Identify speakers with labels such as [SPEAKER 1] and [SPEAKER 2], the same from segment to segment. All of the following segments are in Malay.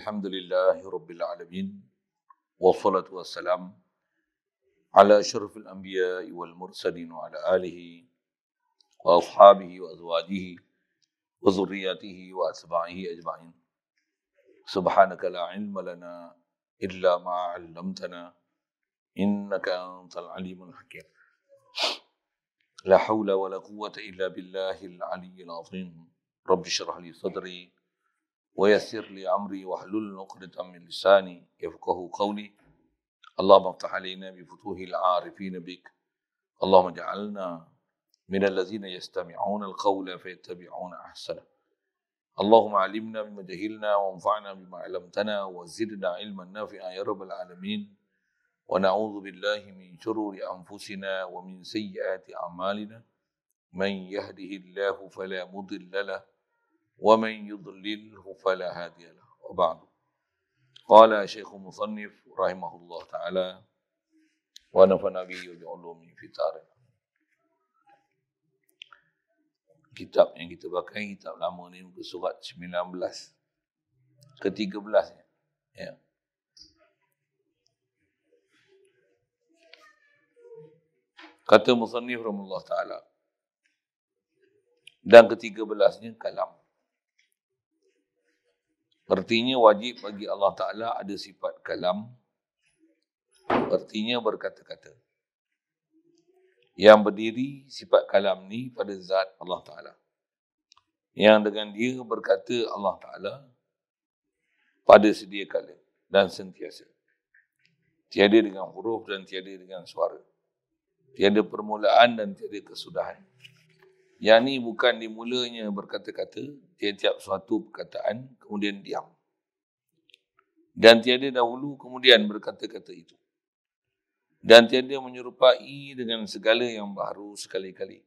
[SPEAKER 1] الحمد لله رب العالمين والصلاة والسلام على أشرف الأنبياء والمرسلين وعلى آله وأصحابه وأزواجه وذرياته وأتباعه أجمعين. سبحانك لا علم لنا إلا ما علمتنا إنك أنت العليم الحكيم. لا حول ولا قوة إلا بالله العلي العظيم. رب اشرح لي صدري ويسر لي أمري واحلل عقدة من لساني يفقه قولي. اللهم افتح علينا بفتوح العارفين بك. اللهم اجعلنا من الذين يستمعون القول فيتبعون أحسنه. اللهم علمنا بما جهلنا وانفعنا بما علمتنا وزدنا علما نافعا يا رب العالمين. ونعوذ بالله من شرور أنفسنا ومن سيئات أعمالنا. من يهده الله فلا مضل له ومن يضلله فلا هادي له وبعد قال شيخ مصنف رحمه الله تعالى ونفعنا به وبعلومه في تاريخ kitab yang kita pakai kitab lama ni muka surat 19 ke 13 ya. Kata Musannif Rahimullah Ta'ala dan ke-13-nya kalam. Artinya wajib bagi Allah Ta'ala ada sifat kalam. Artinya berkata-kata. Yang berdiri sifat kalam ni pada zat Allah Ta'ala. Yang dengan dia berkata Allah Ta'ala pada sedia kala dan sentiasa. Tiada dengan huruf dan tiada dengan suara. Tiada permulaan dan tiada kesudahan. Yang ni bukan dimulanya berkata-kata, tiap-tiap suatu perkataan, kemudian diam. Dan tiada dahulu kemudian berkata-kata itu. Dan tiada menyerupai dengan segala yang baru sekali-kali.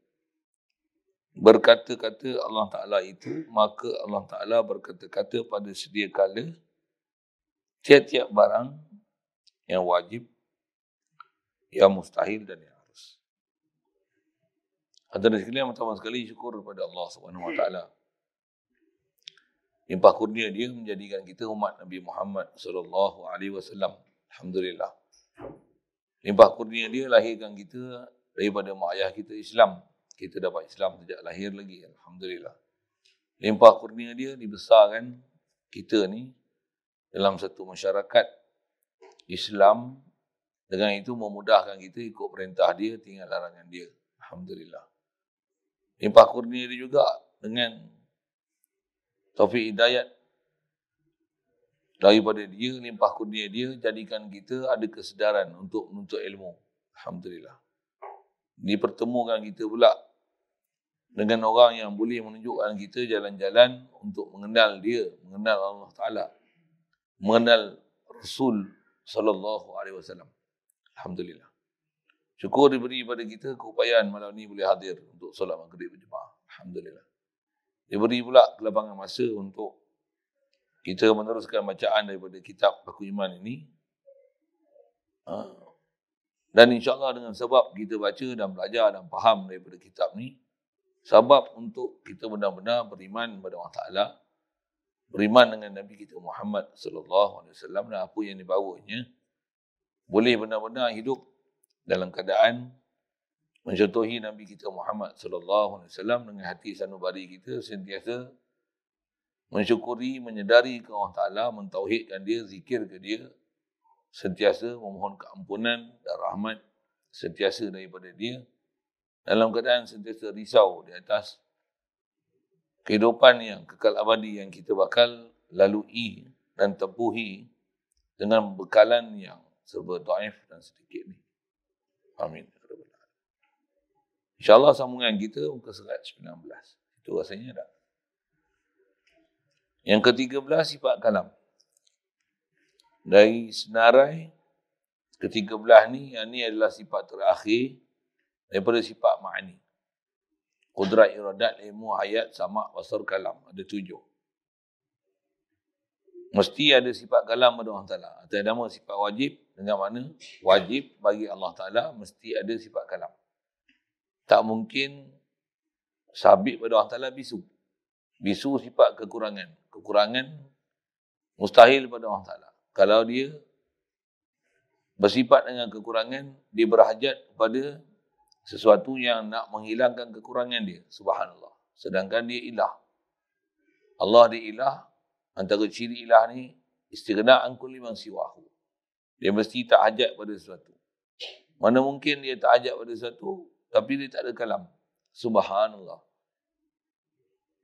[SPEAKER 1] Berkata-kata Allah Ta'ala itu, maka Allah Ta'ala berkata-kata pada sedia kala, tiap-tiap barang yang wajib, yang mustahil dan yang Antara sekalian pertama sekali syukur kepada Allah Subhanahu Wa Taala. Limpah kurnia dia menjadikan kita umat Nabi Muhammad sallallahu alaihi wasallam. Alhamdulillah. Limpah kurnia dia lahirkan kita daripada mak ayah kita Islam. Kita dapat Islam sejak lahir lagi. Alhamdulillah. Limpah kurnia dia dibesarkan kita ni dalam satu masyarakat Islam dengan itu memudahkan kita ikut perintah dia, tinggal larangan dia. Alhamdulillah. Limpah kurnia dia juga dengan taufik hidayat daripada dia, limpah kurnia dia jadikan kita ada kesedaran untuk menuntut ilmu. Alhamdulillah. Dipertemukan kita pula dengan orang yang boleh menunjukkan kita jalan-jalan untuk mengenal dia, mengenal Allah Ta'ala. Mengenal Rasul Sallallahu Alaihi Wasallam. Alhamdulillah. Syukur diberi kepada kita keupayaan malam ni boleh hadir untuk solat maghrib berjemaah. Alhamdulillah. Diberi pula kelapangan masa untuk kita meneruskan bacaan daripada kitab Aku Iman ini. Ha. Dan insyaAllah dengan sebab kita baca dan belajar dan faham daripada kitab ni, sebab untuk kita benar-benar beriman kepada Allah Ta'ala, beriman dengan Nabi kita Muhammad sallallahu alaihi wasallam dan apa yang dibawanya boleh benar-benar hidup dalam keadaan mencontohi Nabi kita Muhammad sallallahu alaihi wasallam dengan hati sanubari kita sentiasa mensyukuri, menyedari ke Allah Taala, mentauhidkan dia, zikir ke dia, sentiasa memohon keampunan dan rahmat sentiasa daripada dia dalam keadaan sentiasa risau di atas kehidupan yang kekal abadi yang kita bakal lalui dan tempuhi dengan bekalan yang serba daif dan sedikit ni. Amin. InsyaAllah sambungan kita muka surat 19. Itu rasanya tak. Yang ke-13 sifat kalam. Dari senarai ke-13 ni, yang ni adalah sifat terakhir daripada sifat ma'ani. Kudrat iradat, ilmu, hayat, sama, basar, kalam. Ada tujuh. Mesti ada sifat kalam pada Allah Ta'ala. Atau nama sifat wajib dengan mana wajib bagi Allah Ta'ala mesti ada sifat kalam. Tak mungkin sabit pada Allah Ta'ala bisu. Bisu sifat kekurangan. Kekurangan Mustahil pada Allah Ta'ala. Kalau dia bersifat dengan kekurangan, dia berhajat kepada sesuatu yang nak menghilangkan kekurangan dia. Subhanallah. Sedangkan dia ilah. Allah dia ilah. Antara ciri ilah ni, istighna'an kulli man siwahu. Dia mesti tak hajat pada sesuatu. Mana mungkin dia tak hajat pada sesuatu, tapi dia tak ada kalam. Subhanallah.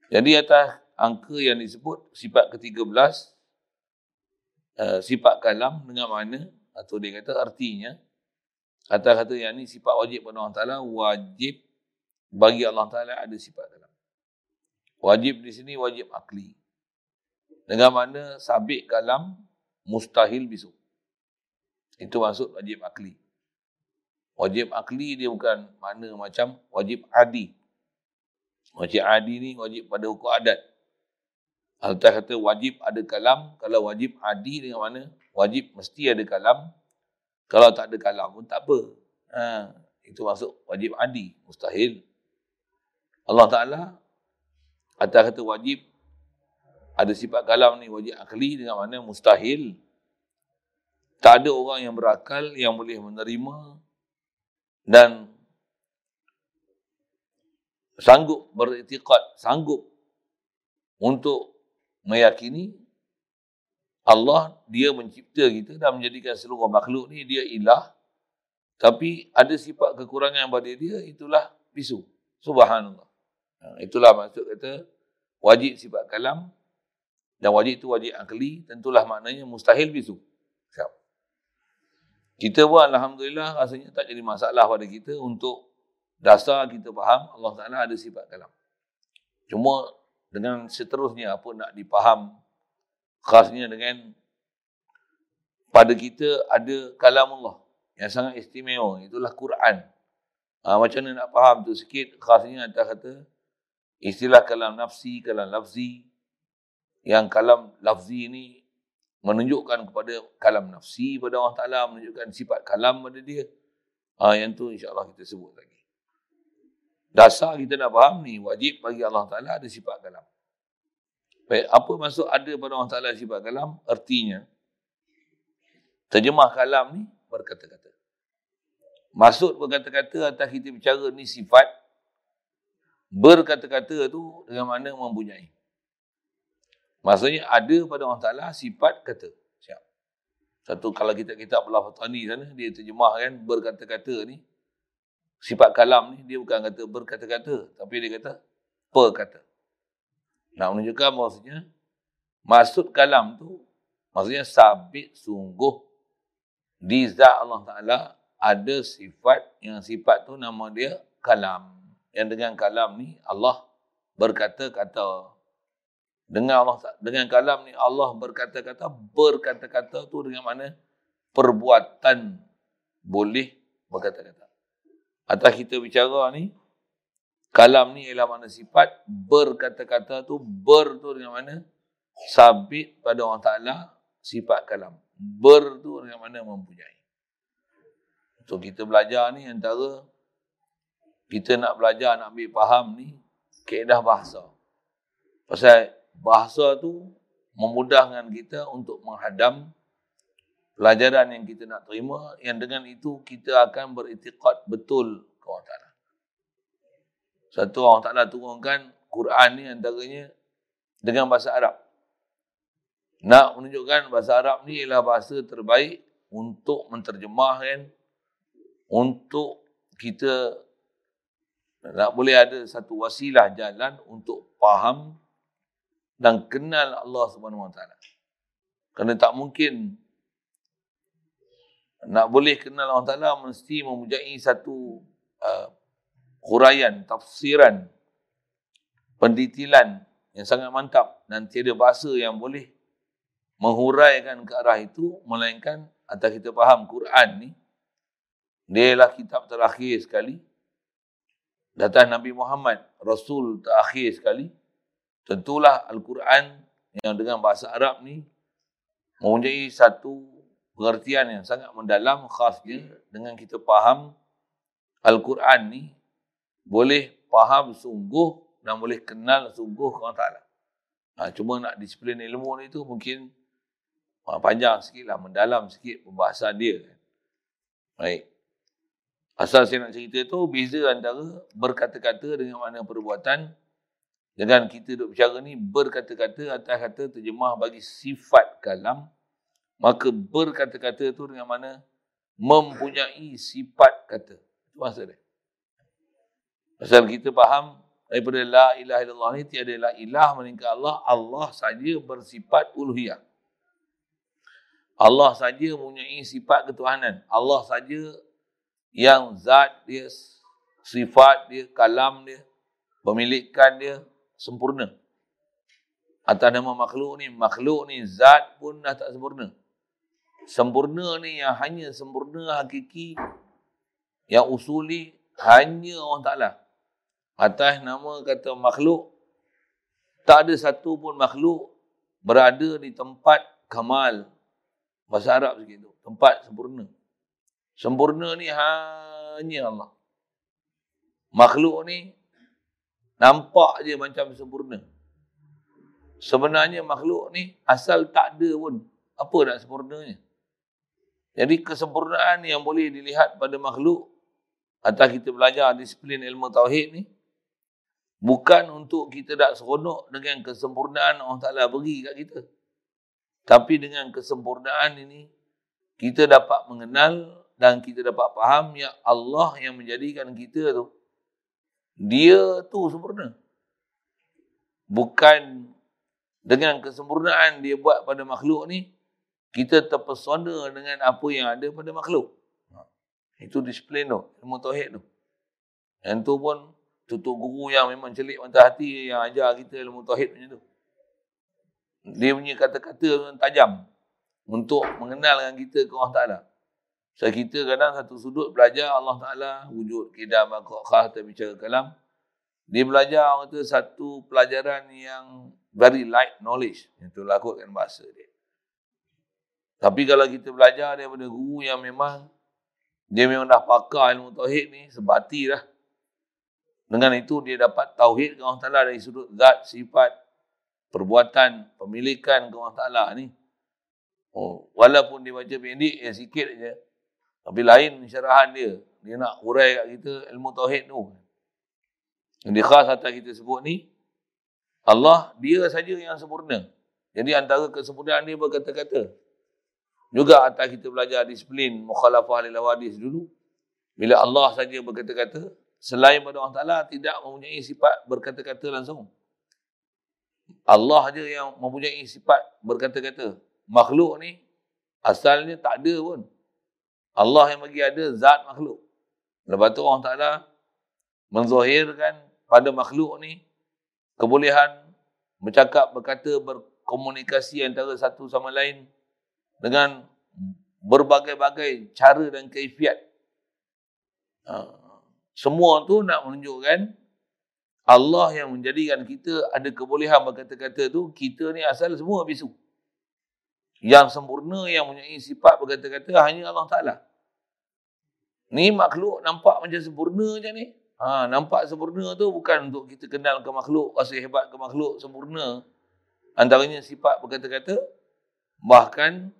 [SPEAKER 1] Jadi atas angka yang disebut, sifat ke-13, uh, sifat kalam dengan mana, atau dia kata artinya, atas kata yang ni sifat wajib pada Allah Ta'ala, wajib bagi Allah Ta'ala ada sifat kalam. Wajib di sini wajib akli. Dengan mana sabit kalam mustahil bisu. Itu maksud wajib akli. Wajib akli dia bukan mana macam wajib adi. Wajib adi ni wajib pada hukum adat. Altah kata wajib ada kalam. Kalau wajib adi dengan mana? Wajib mesti ada kalam. Kalau tak ada kalam pun tak apa. Ha, itu masuk wajib adi. Mustahil. Allah Ta'ala atas kata wajib ada sifat kalam ni wajib akli dengan mana mustahil. Tak ada orang yang berakal yang boleh menerima dan sanggup beriktikad, sanggup untuk meyakini Allah dia mencipta kita dan menjadikan seluruh makhluk ni dia ilah tapi ada sifat kekurangan pada dia itulah bisu. Subhanallah. Ha, itulah maksud kata wajib sifat kalam dan wajib itu wajib akli, tentulah maknanya mustahil bisu. Siap. Kita pun Alhamdulillah rasanya tak jadi masalah pada kita untuk dasar kita faham Allah Ta'ala ada sifat kalam. Cuma dengan seterusnya apa nak dipaham khasnya dengan pada kita ada kalam Allah yang sangat istimewa. Itulah Quran. Ha, macam mana nak faham tu sikit khasnya atas kata istilah kalam nafsi, kalam lafzi, yang kalam lafzi ini menunjukkan kepada kalam nafsi pada Allah Ta'ala, menunjukkan sifat kalam pada dia. Ha, yang tu insyaAllah kita sebut lagi. Dasar kita nak faham ni, wajib bagi Allah Ta'ala ada sifat kalam. Baik, apa maksud ada pada Allah Ta'ala sifat kalam? Artinya, terjemah kalam ni berkata-kata. Maksud berkata-kata atas kita bicara ni sifat, berkata-kata tu dengan mana mempunyai. Maksudnya ada pada Allah Ta'ala sifat kata. Siap. Satu kalau kita kitab Allah Tani sana, dia terjemahkan berkata-kata ni. Sifat kalam ni, dia bukan kata berkata-kata. Tapi dia kata perkata. Nak menunjukkan maksudnya, maksud kalam tu, maksudnya sabit sungguh di zat Allah Ta'ala ada sifat yang sifat tu nama dia kalam. Yang dengan kalam ni Allah berkata-kata dengan Allah dengan kalam ni Allah berkata-kata berkata-kata tu dengan mana perbuatan boleh berkata-kata. Atas kita bicara ni kalam ni ialah mana sifat berkata-kata tu ber tu dengan mana sabit pada Allah Taala sifat kalam. Ber tu dengan mana mempunyai. So kita belajar ni antara kita nak belajar nak ambil faham ni kaedah bahasa. Pasal bahasa tu memudahkan kita untuk menghadam pelajaran yang kita nak terima yang dengan itu kita akan beritiqad betul ke Allah Ta'ala. Satu Allah Ta'ala turunkan Quran ni antaranya dengan bahasa Arab. Nak menunjukkan bahasa Arab ni ialah bahasa terbaik untuk menterjemahkan untuk kita nak boleh ada satu wasilah jalan untuk faham dan kenal Allah Subhanahu Wa Taala. Kerana tak mungkin nak boleh kenal Allah Taala mesti mempunyai satu uh, huraian, tafsiran, pendetilan yang sangat mantap dan tiada bahasa yang boleh menghuraikan ke arah itu melainkan atas kita faham Quran ni dia ialah kitab terakhir sekali datang Nabi Muhammad Rasul terakhir sekali tentulah Al-Quran yang dengan bahasa Arab ni mempunyai satu pengertian yang sangat mendalam khasnya dengan kita faham Al-Quran ni boleh faham sungguh dan boleh kenal sungguh Allah Ta'ala. Ha, cuma nak disiplin ilmu ni tu mungkin panjang sikit lah, mendalam sikit pembahasan dia. Baik. Asal saya nak cerita tu, beza antara berkata-kata dengan makna perbuatan. Dengan kita duduk bicara ni, berkata-kata atas kata terjemah bagi sifat kalam. Maka berkata-kata tu dengan mana mempunyai sifat kata. Itu maksud dia. Pasal kita faham daripada la ilaha illallah ni tiada la ilah melainkan Allah. Allah saja bersifat uluhiyah. Allah saja mempunyai sifat ketuhanan. Allah saja yang zat dia, sifat dia, kalam dia, pemilikan dia sempurna. Atas nama makhluk ni, makhluk ni zat pun dah tak sempurna. Sempurna ni yang hanya sempurna hakiki, yang usuli hanya Allah Ta'ala atas nama kata makhluk tak ada satu pun makhluk berada di tempat kamal bahasa Arab sikit tu tempat sempurna sempurna ni hanya Allah makhluk ni nampak je macam sempurna. Sebenarnya makhluk ni asal tak ada pun. Apa nak sempurnanya? Jadi kesempurnaan yang boleh dilihat pada makhluk atau kita belajar disiplin ilmu tauhid ni Bukan untuk kita tak seronok dengan kesempurnaan Allah Ta'ala beri kat kita. Tapi dengan kesempurnaan ini, kita dapat mengenal dan kita dapat faham yang Allah yang menjadikan kita tu, dia tu sempurna. Bukan dengan kesempurnaan dia buat pada makhluk ni, kita terpesona dengan apa yang ada pada makhluk. Itu disiplin tu, ilmu tauhid tu. Yang tu pun tutup guru yang memang celik mata hati yang ajar kita ilmu tauhid macam tu. Dia punya kata-kata yang tajam untuk mengenal dengan kita ke Allah Ta'ala. So, kita kadang satu sudut belajar Allah Ta'ala, wujud kidam, akhah, terbicara kalam. Dia belajar orang kata satu pelajaran yang very light knowledge. Itu lakutkan bahasa dia. Tapi kalau kita belajar daripada guru yang memang dia memang dah pakar ilmu tauhid ni, sebati dah. Dengan itu dia dapat tauhid ke Allah Ta'ala dari sudut zat, sifat, perbuatan, pemilikan ke Allah Ta'ala ni. Oh, walaupun dia baca pendek, ya sikit je. Tapi lain syarahan dia. Dia nak urai kat kita ilmu tauhid tu. Yang dia khas atas kita sebut ni, Allah, dia saja yang sempurna. Jadi antara kesempurnaan dia berkata-kata. Juga atas kita belajar disiplin mukhalafah lil hadis dulu. Bila Allah saja berkata-kata, selain pada Allah Ta'ala tidak mempunyai sifat berkata-kata langsung. Allah aja yang mempunyai sifat berkata-kata. Makhluk ni asalnya tak ada pun. Allah yang bagi ada zat makhluk. Lepas tu Allah Ta'ala menzahirkan pada makhluk ni kebolehan bercakap, berkata, berkomunikasi antara satu sama lain dengan berbagai-bagai cara dan keifiat. Ha. Semua tu nak menunjukkan Allah yang menjadikan kita ada kebolehan berkata-kata tu, kita ni asal semua bisu. Yang sempurna, yang mempunyai sifat berkata-kata hanya Allah Ta'ala. Ni makhluk nampak macam sempurna macam ni. Ha, nampak sempurna tu bukan untuk kita kenal ke makhluk, rasa hebat ke makhluk, sempurna. Antaranya sifat berkata-kata, bahkan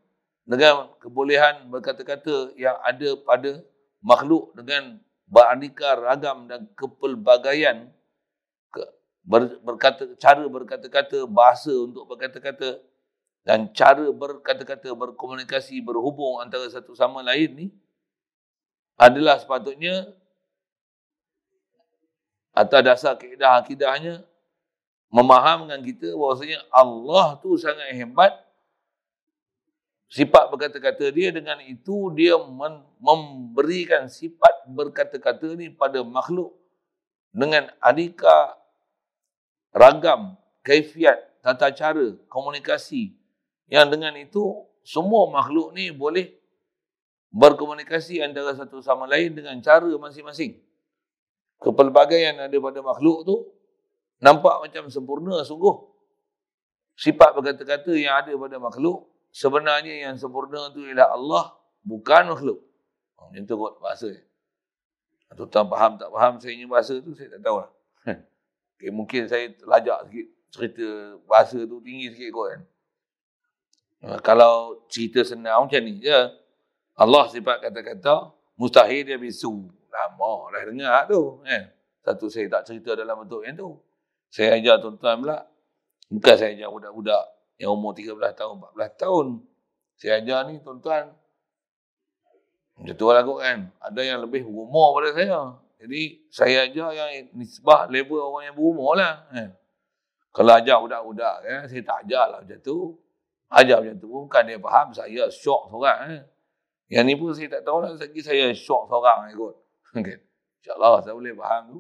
[SPEAKER 1] dengan kebolehan berkata-kata yang ada pada makhluk dengan beraneka ragam dan kepelbagaian ke, ber, berkata cara berkata-kata bahasa untuk berkata-kata dan cara berkata-kata berkomunikasi berhubung antara satu sama lain ni adalah sepatutnya atas dasar keadaan akidahnya memahamkan kita bahawasanya Allah tu sangat hebat. Sifat berkata-kata dia dengan itu dia memberikan sifat berkata-kata ni pada makhluk dengan aneka ragam kaifiat tata cara komunikasi. Yang dengan itu semua makhluk ni boleh berkomunikasi antara satu sama lain dengan cara masing-masing kepelbagaian ada pada makhluk tu nampak macam sempurna sungguh sifat berkata-kata yang ada pada makhluk sebenarnya yang sempurna itu ialah Allah bukan makhluk. Oh, macam tu kot bahasa. Atau tak faham tak faham saya punya bahasa tu saya tak tahu lah. okay, mungkin saya lajak sikit cerita bahasa tu tinggi sikit kot kan. Ha, kalau cerita senang macam ni je. Allah sifat kata-kata, mustahil dia bisu. Lama dah dengar tu. Eh. Satu saya tak cerita dalam bentuk yang tu. Saya ajar tuan-tuan pula. Bukan saya ajar budak-budak yang umur 13 tahun, 14 tahun. Saya ajar ni tuan-tuan. Macam tu lah kan. Ada yang lebih berumur pada saya. Jadi saya ajar yang nisbah level orang yang berumur lah. Eh. Kalau ajar budak-budak, eh, saya tak ajar lah macam tu. Ajar macam tu bukan dia faham, saya syok seorang. Eh. Yang ni pun saya tak tahu lah, lagi saya syok seorang kot. Okay. InsyaAllah saya boleh faham tu.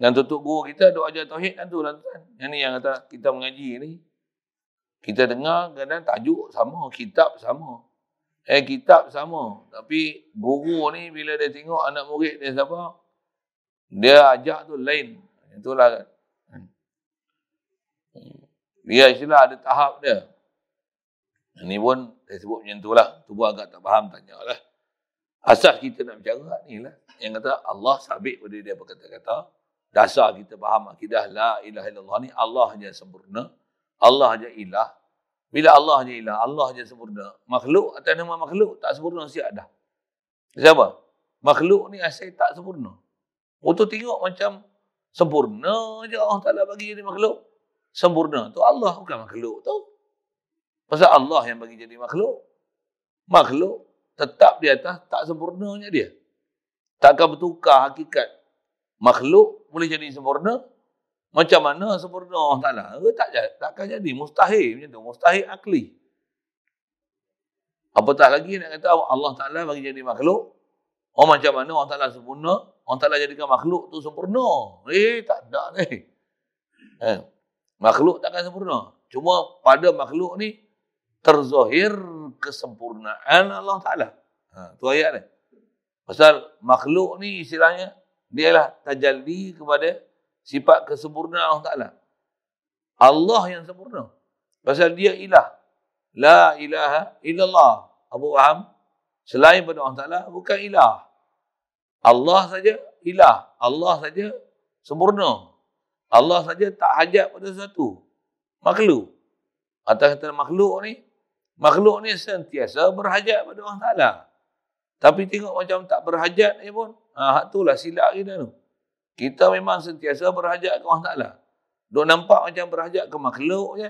[SPEAKER 1] Dan tutup guru kita duk ajar tauhid kan tu lah tuan. Yang ni yang kata kita mengaji ni. Kita dengar kadang tajuk sama, kitab sama. Eh kitab sama. Tapi guru ni bila dia tengok anak murid dia siapa, dia ajak tu lain. Itulah kan. Dia istilah ada tahap dia. Ini pun saya sebut macam tu lah. Tu pun agak tak faham, tanya lah. Asas kita nak bicara ni lah. Yang kata Allah sabit pada dia berkata-kata. Dasar kita faham akidah la ilaha illallah ni Allah saja sempurna. Allah saja ilah. Bila Allah saja ilah, Allah saja sempurna. Makhluk atas nama makhluk tak sempurna siap dah. Siapa? Makhluk ni asal tak sempurna. Untuk tengok macam sempurna je Allah Ta'ala bagi jadi makhluk sempurna tu Allah bukan makhluk tu. Pasal Allah yang bagi jadi makhluk. Makhluk tetap di atas tak sempurnanya dia. Takkan bertukar hakikat. Makhluk boleh jadi sempurna. Macam mana sempurna Allah Ta'ala? Eh, tak, takkan jadi. Mustahil macam tu. Mustahil akli. Apatah lagi nak kata Allah Ta'ala bagi jadi makhluk. Oh macam mana Allah Ta'ala sempurna? Allah Ta'ala jadikan makhluk tu sempurna. Eh tak ada ni. Eh. Makhluk takkan sempurna. Cuma pada makhluk ni terzahir kesempurnaan Allah Ta'ala. Ha, tu ayat ni. Pasal makhluk ni istilahnya dia lah tajalli kepada sifat kesempurnaan Allah Ta'ala. Allah yang sempurna. Pasal dia ilah. La ilaha illallah. Abu Faham? Selain pada Allah Ta'ala bukan ilah. Allah saja ilah. Allah saja sempurna. Allah saja tak hajat pada sesuatu. Makhluk. Atas kata makhluk ni, makhluk ni sentiasa berhajat pada Allah Ta'ala. Tapi tengok macam tak berhajat ni pun, ha, itulah silap kita tu. Kita memang sentiasa berhajat ke Allah Ta'ala. Duk nampak macam berhajat ke makhluk je.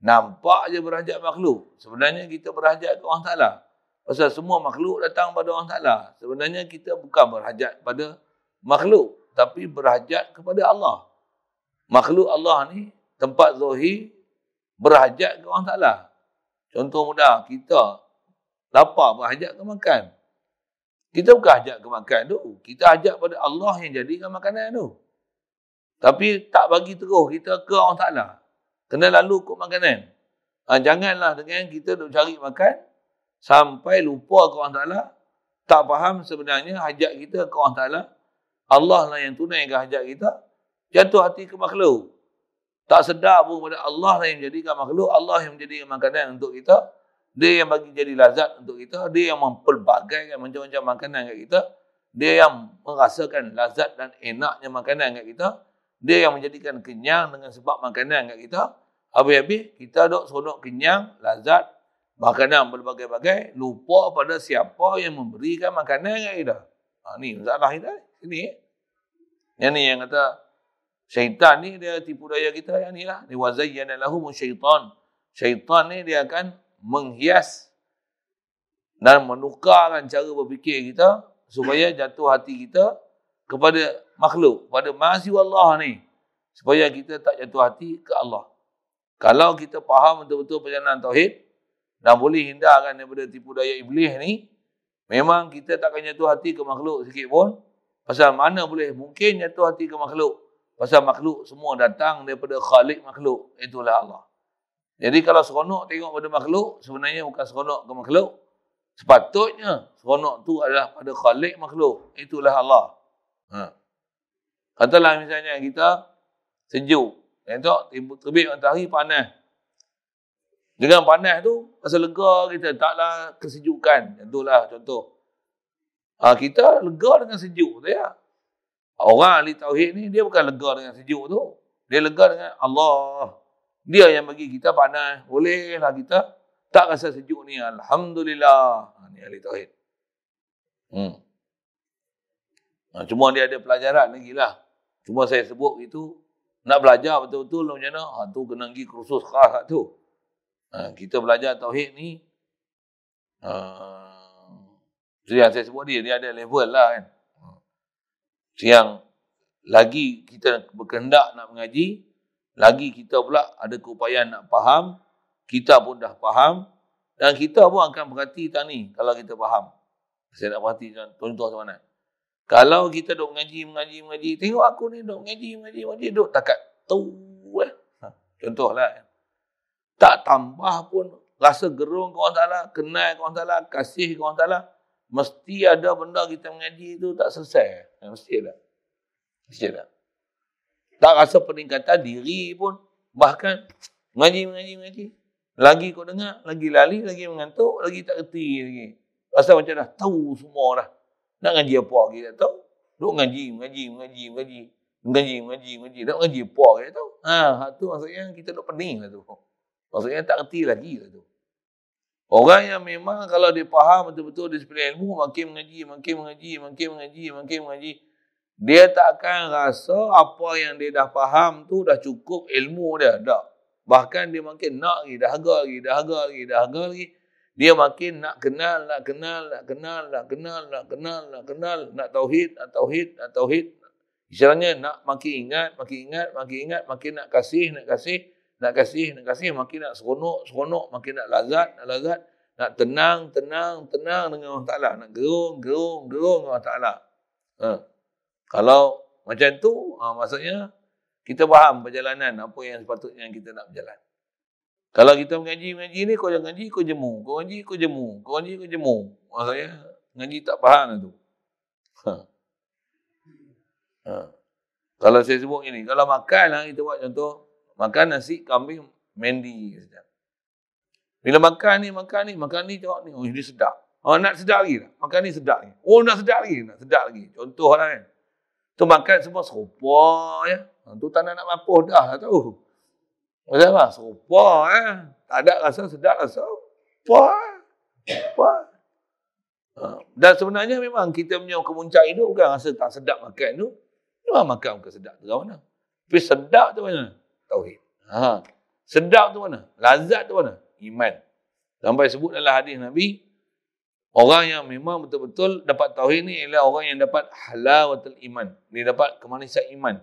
[SPEAKER 1] Nampak je berhajat makhluk. Sebenarnya kita berhajat ke Allah Ta'ala. Pasal semua makhluk datang pada Allah Ta'ala. Sebenarnya kita bukan berhajat pada makhluk. Tapi berhajat kepada Allah makhluk Allah ni tempat zahir berhajat ke orang Ta'ala. Contoh mudah, kita lapar berhajat ke makan. Kita bukan hajat ke makan tu. Kita hajat pada Allah yang jadikan makanan tu. Tapi tak bagi terus kita ke orang Ta'ala. Kena lalu kok makanan. Ha, janganlah dengan kita duk cari makan sampai lupa ke orang Ta'ala. Tak faham sebenarnya hajat kita ke orang Ta'ala. Allah lah yang tunaikan hajat kita jatuh hati ke makhluk. Tak sedar pun pada Allah lah yang menjadikan makhluk, Allah yang menjadikan makanan untuk kita. Dia yang bagi jadi lazat untuk kita, dia yang mempelbagaikan macam-macam makanan kat kita. Dia yang merasakan lazat dan enaknya makanan kat kita. Dia yang menjadikan kenyang dengan sebab makanan kat kita. Habis-habis kita duk seronok kenyang, lazat, makanan berbagai-bagai, lupa pada siapa yang memberikan makanan kat kita. Ha, ni masalah kita. Ini. Yang ni yang kata, Syaitan ni dia tipu daya kita yang ni lah. Dia wazayyana lahum syaitan. Syaitan ni dia akan menghias dan menukarkan cara berfikir kita supaya jatuh hati kita kepada makhluk, pada mahasiswa Allah ni. Supaya kita tak jatuh hati ke Allah. Kalau kita faham betul-betul perjalanan Tauhid dan boleh hindarkan daripada tipu daya iblis ni, memang kita tak akan jatuh hati ke makhluk sikit pun. Pasal mana boleh mungkin jatuh hati ke makhluk Pasal makhluk semua datang daripada khalik makhluk. Itulah Allah. Jadi kalau seronok tengok pada makhluk, sebenarnya bukan seronok ke makhluk. Sepatutnya seronok tu adalah pada khalik makhluk. Itulah Allah. Ha. Katalah misalnya kita sejuk. Tengok terbit matahari panas. Dengan panas tu, rasa lega kita. Taklah kesejukan. Itulah contoh. Ha, kita lega dengan sejuk. Tak ya? Orang ahli tauhid ni dia bukan lega dengan sejuk tu. Dia lega dengan Allah. Dia yang bagi kita panas. Bolehlah kita Tak rasa sejuk ni. Alhamdulillah. Ha, ni ahli tauhid. Hmm. Ha, cuma dia ada pelajaran lagi lah. Cuma saya sebut itu nak belajar betul-betul macam mana. Ha, tu kena pergi kursus khas lah tu. Ha, kita belajar tauhid ni. Uh, yang saya sebut dia, dia ada level lah kan. Yang lagi kita berkehendak nak mengaji, lagi kita pula ada keupayaan nak faham, kita pun dah faham, dan kita pun akan berhati tak ni kalau kita faham. Saya nak perhati contoh mana. Kalau kita duk mengaji, mengaji, mengaji, tengok aku ni duk mengaji, mengaji, mengaji, duk takat tu eh. Ha, contohlah. Tak tambah pun rasa gerung ke orang Ta'ala, kenal ke orang Ta'ala, kasih ke orang Ta'ala. Mesti ada benda kita mengaji tu tak selesai. Ha, mesti ada. Mesti ada. Tak rasa peningkatan diri pun. Bahkan mengaji, mengaji, mengaji. Lagi kau dengar, lagi lali, lagi mengantuk, lagi tak kerti lagi. Rasa macam dah tahu semua dah. Nak ngaji apa lagi tak tahu. Duk ngaji, ngaji, ngaji, ngaji. Ngaji, ngaji, ngaji. Nak ngaji apa lagi tak tahu. Ha, tu maksudnya kita duk pening lah tu. Maksudnya tak kerti lagi lah tu. Orang yang memang kalau dia faham betul-betul disiplin ilmu, makin mengaji, makin mengaji, makin mengaji, makin mengaji. Dia tak akan rasa apa yang dia dah faham tu dah cukup ilmu dia. Tak. Bahkan dia makin nak lagi, dahaga lagi, dahaga lagi, dahaga lagi. Dia makin nak kenal, nak kenal, nak kenal, nak kenal, nak kenal, nak kenal, nak tauhid, nak tauhid, nak tauhid. Istilahnya nak makin ingat, makin ingat, makin ingat, makin nak kasih, nak kasih, nak kasih, nak kasih, makin nak seronok, seronok, makin nak lazat, nak lazat, nak tenang, tenang, tenang dengan Allah Ta'ala. Nak gerung, gerung, gerung dengan Allah Ta'ala. Ha. Kalau macam tu, ha, maksudnya kita faham perjalanan apa yang sepatutnya kita nak berjalan. Kalau kita mengaji mengaji ni kau jangan ngaji kau jemu, kau ngaji kau jemu, kau ngaji kau jemu. Maksudnya ngaji tak faham lah tu. Ha. Ha. Kalau saya sebut ini, kalau makan lah kita buat contoh, makan nasi kambing mendi saja. Bila makan ni, makan ni, makan ni tengok ni, oh ini sedap. Oh nak sedap lagi tak? Makan ni sedap lagi. Oh nak sedap lagi, nak sedap lagi. Contoh lah kan. Tu makan semua serupa ya. Ha, tu tak nak nak mapuh dah lah tahu. Macam apa? Serupa eh. Tak ada rasa sedap rasa. Apa? Apa? Ha. Dan sebenarnya memang kita punya kemuncak hidup bukan rasa tak sedap makan tu. Memang makan bukan sedap tu mana. Tapi sedap tu mana? Tauhid. Ha. Sedap tu mana? Lazat tu mana? Iman. Sampai sebut dalam hadis Nabi, orang yang memang betul-betul dapat tauhid ni ialah orang yang dapat halawatul iman. Dia dapat kemanisan iman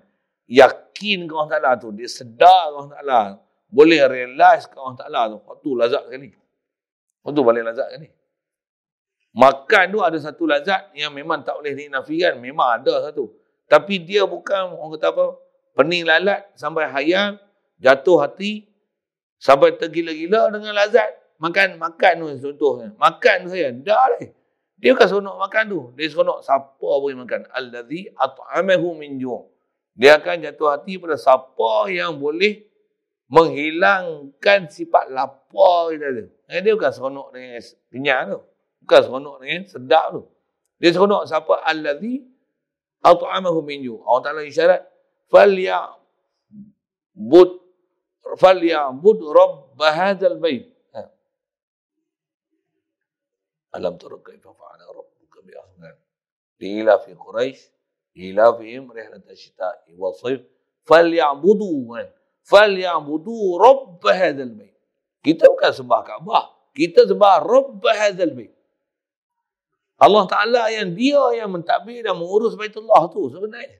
[SPEAKER 1] yakin ke Allah Ta'ala tu. Dia sedar ke Allah Ta'ala. Boleh realize ke Allah Ta'ala tu. Waktu lazat sekali. Waktu balik lazat sekali. Makan tu ada satu lazat yang memang tak boleh dinafikan. Memang ada satu. Tapi dia bukan orang kata apa. Pening lalat sampai hayal. Jatuh hati. Sampai tergila-gila dengan lazat. Makan makan tu contohnya. Makan saya. Dah lah. Dia bukan seronok makan tu. Dia seronok siapa boleh makan. Alladhi at'amahu min ju' Dia akan jatuh hati pada siapa yang boleh menghilangkan sifat lapar kita tu. Eh, dia bukan seronok dengan kenyang tu. Bukan seronok dengan sedap tu. Dia seronok siapa allazi at'amahu min ju. Allah Taala isyarat falya bud falya bud rabb hadzal bait. Ha. Alam tara kaifa fa'ala rabbuka bi ahzan. Ila fi Quraisy ilafihim rihlat asyita'i wa sayf falyabudu falyabudu rabb hadzal bait kita bukan sembah Kaabah kita sembah rabb hadzal bait Allah Taala yang dia yang mentadbir dan mengurus Baitullah tu sebenarnya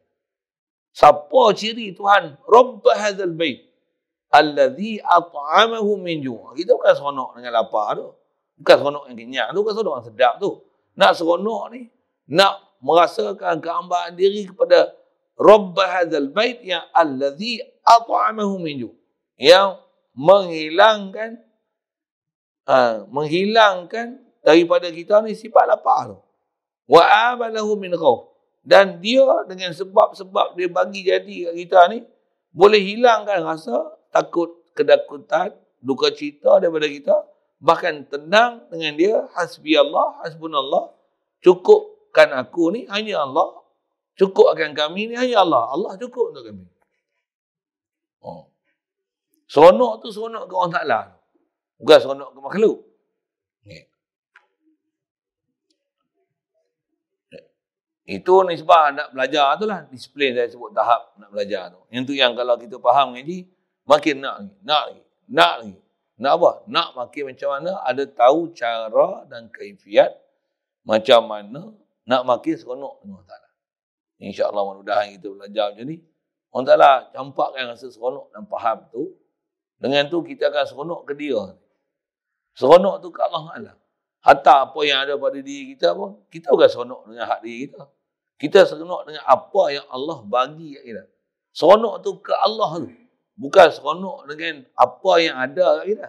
[SPEAKER 1] siapa ciri Tuhan? Rabb hadzal bait. Allazi at'amahu min ju' kita bukan seronok dengan lapar tu. Bukan seronok yang kenyang tu bukan seronok yang sedap tu. Nak seronok ni nak merasakan kehambaan diri kepada Rabb hadzal bait yang allazi at'amahu min yang menghilangkan uh, menghilangkan daripada kita ni sifat lapar tu. Wa amalahu min khauf dan dia dengan sebab-sebab dia bagi jadi kat kita ni boleh hilangkan rasa takut kedakutan duka cita daripada kita bahkan tenang dengan dia hasbi Allah hasbunallah cukup cukupkan aku ni hanya Allah. Cukupkan kami ni hanya Allah. Allah cukup untuk kami. Oh. Seronok tu seronok ke orang Ta'ala. Bukan seronok ke makhluk. Itu nisbah nak belajar tu lah. Disiplin saya sebut tahap nak belajar tu. Yang tu yang kalau kita faham ngaji, makin nak lagi. Nak lagi. Nak lagi. Nak apa? Nak makin macam mana ada tahu cara dan kaifiat macam mana nak makin seronok dengan Ta'ala. InsyaAllah mudah-mudahan kita belajar macam ni. Allah Ta'ala campakkan rasa seronok dan faham tu. Dengan tu kita akan seronok ke dia. Seronok tu ke Allah Ta'ala. Hatta apa yang ada pada diri kita pun, kita bukan seronok dengan hak diri kita. Kita seronok dengan apa yang Allah bagi kat kita. Seronok tu ke Allah tu. Bukan seronok dengan apa yang ada kat kita.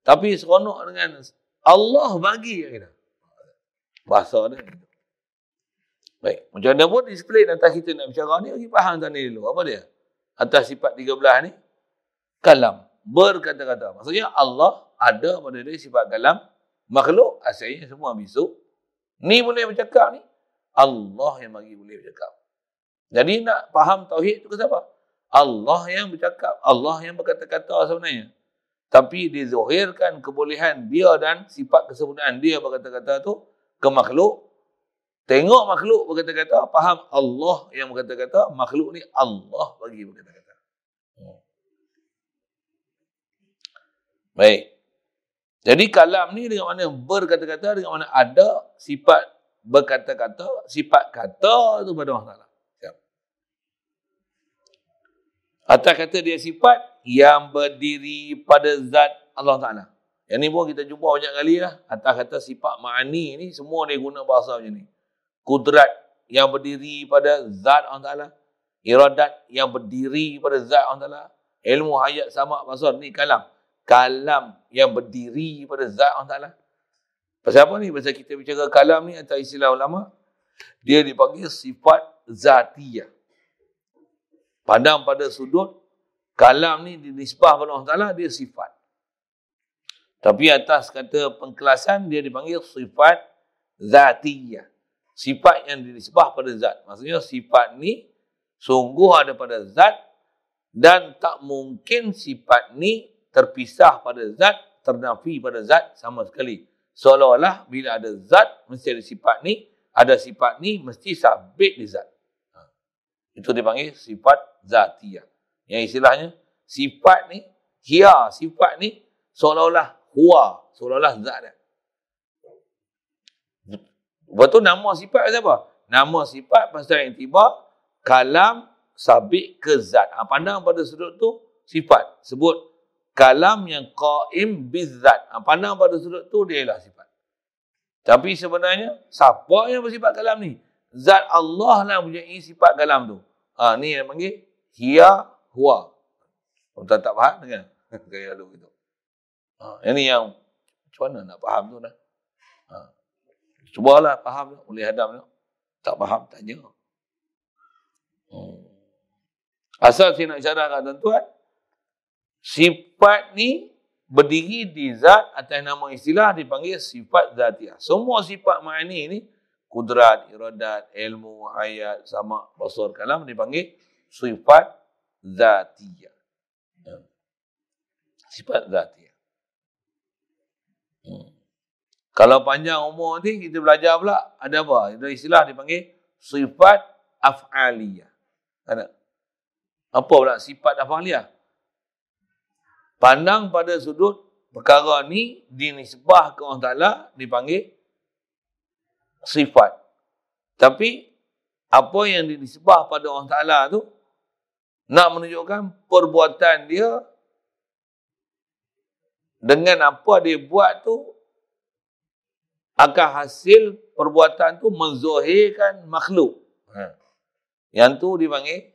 [SPEAKER 1] Tapi seronok dengan Allah bagi kat kita. Bahasa dia. Baik. Macam mana pun display atas kita nak bicara ni, bagi faham tadi dulu. Apa dia? Atas sifat 13 ni. Kalam. Berkata-kata. Maksudnya Allah ada pada dia sifat kalam. Makhluk asalnya semua bisu. Ni boleh bercakap ni. Allah yang bagi boleh bercakap. Jadi nak faham tauhid tu ke siapa? Allah yang bercakap, Allah yang berkata-kata sebenarnya. Tapi dizuhirkan kebolehan dia dan sifat kesempurnaan dia berkata-kata tu ke makhluk. Tengok makhluk berkata-kata, faham Allah yang berkata-kata, makhluk ni Allah bagi berkata-kata. Baik. Jadi kalam ni dengan mana berkata-kata, dengan mana ada sifat berkata-kata, sifat kata tu pada Allah Ta'ala. Atas kata dia sifat yang berdiri pada zat Allah Ta'ala. Yang ni pun kita jumpa banyak kali lah. Atas kata sifat ma'ani ni, semua dia guna bahasa macam ni. Kudrat yang berdiri pada zat Allah Ta'ala. Iradat yang berdiri pada zat Allah Ta'ala. Ilmu hayat sama basar ni kalam. Kalam yang berdiri pada zat Allah Ta'ala. Pasal apa ni? Pasal kita bicara kalam ni atau istilah ulama, dia dipanggil sifat zatiyah. Pandang pada sudut, kalam ni dinisbah pada Allah Ta'ala, dia sifat. Tapi atas kata pengkelasan, dia dipanggil sifat zatiyah. Sifat yang dinisbah pada zat. Maksudnya sifat ni sungguh ada pada zat dan tak mungkin sifat ni terpisah pada zat, ternafi pada zat sama sekali. Seolah-olah bila ada zat, mesti ada sifat ni. Ada sifat ni, mesti sabit di zat. Ha. Itu dipanggil sifat zatiyah. Yang istilahnya, sifat ni, hia sifat ni, seolah-olah huwa, seolah-olah zat dia. Betul nama sifat apa? Nama sifat pasal yang tiba, kalam sabit ke zat. Ha, pandang pada sudut tu, sifat. Sebut kalam yang qaim bizzat. Ha, pandang pada sudut tu dia ialah sifat. Tapi sebenarnya siapa yang bersifat kalam ni? Zat Allah lah punya sifat kalam tu. Ha, ni yang panggil hiya huwa. Kita tak faham dengan gaya lu gitu. Ha, yang ni yang macam mana nak faham tu dah. Ha. Cubalah faham tu. Boleh hadam tu. Tak faham, tanya. Hmm. Asal saya nak syarahkan tuan-tuan, Sifat ni berdiri di zat atas nama istilah dipanggil sifat zatiah. Semua sifat ma'ani ni, kudrat, iradat, ilmu, hayat, sama, basur, kalam dipanggil sifat zatiah. Ya. Sifat zatiah. Hmm. Kalau panjang umur ni, kita belajar pula, ada apa? Ada istilah dipanggil sifat af'aliyah. Apa pula sifat af'aliyah? Pandang pada sudut perkara ni dinisbah ke Allah Ta'ala dipanggil sifat. Tapi apa yang dinisbah pada Allah Ta'ala tu nak menunjukkan perbuatan dia dengan apa dia buat tu akan hasil perbuatan tu menzohirkan makhluk. Ha. Yang tu dipanggil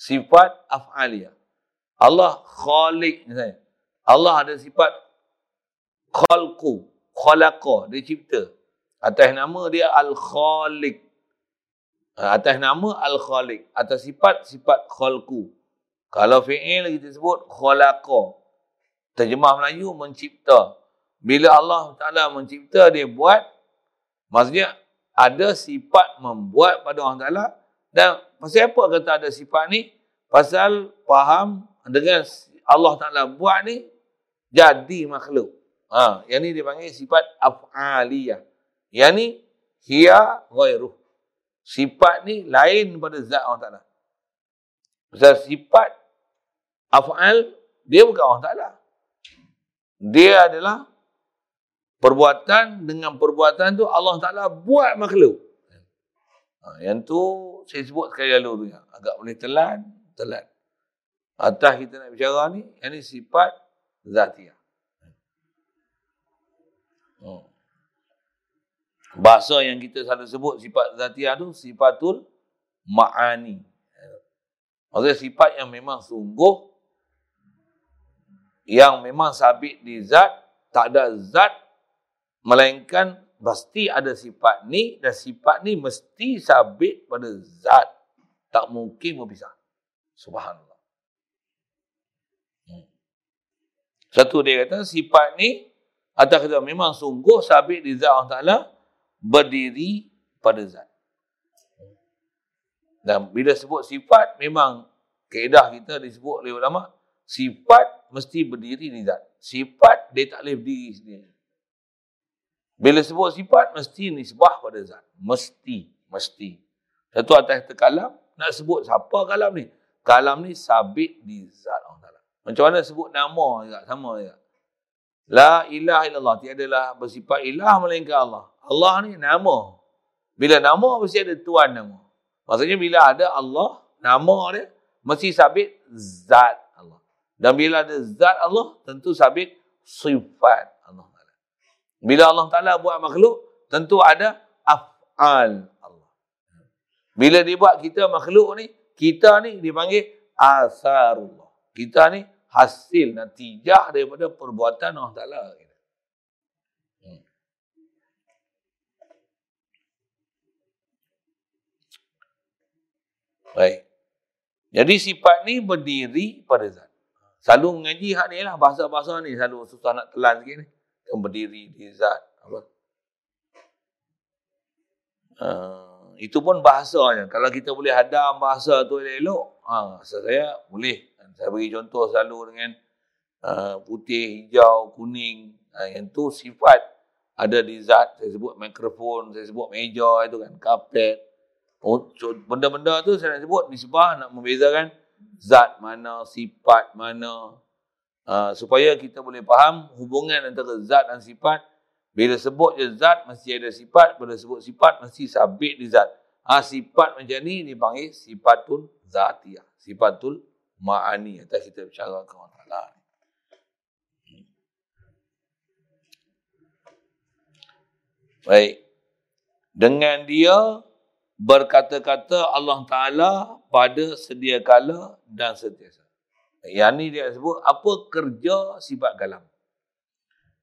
[SPEAKER 1] sifat af'aliyah. Allah khalik. Allah ada sifat khalqu, khalaqa, dia cipta. Atas nama dia al-khalik. Atas nama al-khalik. Atas sifat, sifat khalqu. Kalau fi'il kita sebut khalaqa. Terjemah Melayu mencipta. Bila Allah Ta'ala mencipta, dia buat. Maksudnya, ada sifat membuat pada Allah Ta'ala. Dan pasal apa kata ada sifat ni? Pasal faham dengan Allah Ta'ala buat ni, jadi makhluk. Ha, yang ni dipanggil sifat af'aliyah. Yang ni hiya ghairuh. Sifat ni lain pada zat Allah Taala. Pasal sifat af'al dia bukan Allah Taala. Dia adalah perbuatan dengan perbuatan tu Allah Taala buat makhluk. Ha, yang tu saya sebut sekali lalu tu. Agak boleh telan, telan. Atas kita nak bicara ni, yang ni sifat zatiah. Hmm. Bahasa yang kita selalu sebut sifat zatiah tu sifatul ma'ani. Maksudnya sifat yang memang sungguh yang memang sabit di zat, tak ada zat melainkan pasti ada sifat ni dan sifat ni mesti sabit pada zat. Tak mungkin berpisah. Subhanallah. Hmm. Satu dia kata sifat ni atau kata memang sungguh sabit di zat Allah Ta'ala berdiri pada zat. Dan bila sebut sifat, memang keedah kita disebut oleh ulama, sifat mesti berdiri di zat. Sifat dia tak boleh berdiri sendiri. Bila sebut sifat, mesti nisbah pada zat. Mesti. Mesti. Satu atas kalam, nak sebut siapa kalam ni? Kalam ni sabit di zat Allah Ta'ala. Macam mana sebut nama juga, sama juga. La ilaha illallah. Tiadalah bersifat ilah melainkan Allah. Allah ni nama. Bila nama mesti ada tuan nama. Maksudnya bila ada Allah, nama dia mesti sabit zat Allah. Dan bila ada zat Allah, tentu sabit sifat Allah. Bila Allah Ta'ala buat makhluk, tentu ada af'al Allah. Bila dia buat kita makhluk ni, kita ni dipanggil asarullah. Kita ni hasil natijah daripada perbuatan Allah Ta'ala. Hmm. Baik. Jadi sifat ni berdiri pada zat. Selalu mengaji hak ni lah. Bahasa-bahasa ni selalu susah nak telan sikit ni. Yang berdiri di zat. Apa? Uh, itu pun bahasanya. Kalau kita boleh hadam bahasa tu elok-elok. Uh, saya boleh. Saya bagi contoh selalu dengan uh, putih, hijau, kuning. Uh, yang tu sifat ada di zat. Saya sebut mikrofon, saya sebut meja itu kan, kapet. Oh, benda-benda tu saya nak sebut nisbah nak membezakan zat mana, sifat mana. Uh, supaya kita boleh faham hubungan antara zat dan sifat. Bila sebut je zat, mesti ada sifat. Bila sebut sifat, mesti sabit di zat. Ha, sifat macam ni dipanggil sifatul zatiyah. Sifatul ma'ani atau kita bicara ke Allah Ta'ala. Baik. Dengan dia berkata-kata Allah Ta'ala pada sedia kala dan setiasa. Yang ni dia sebut apa kerja sifat kalam.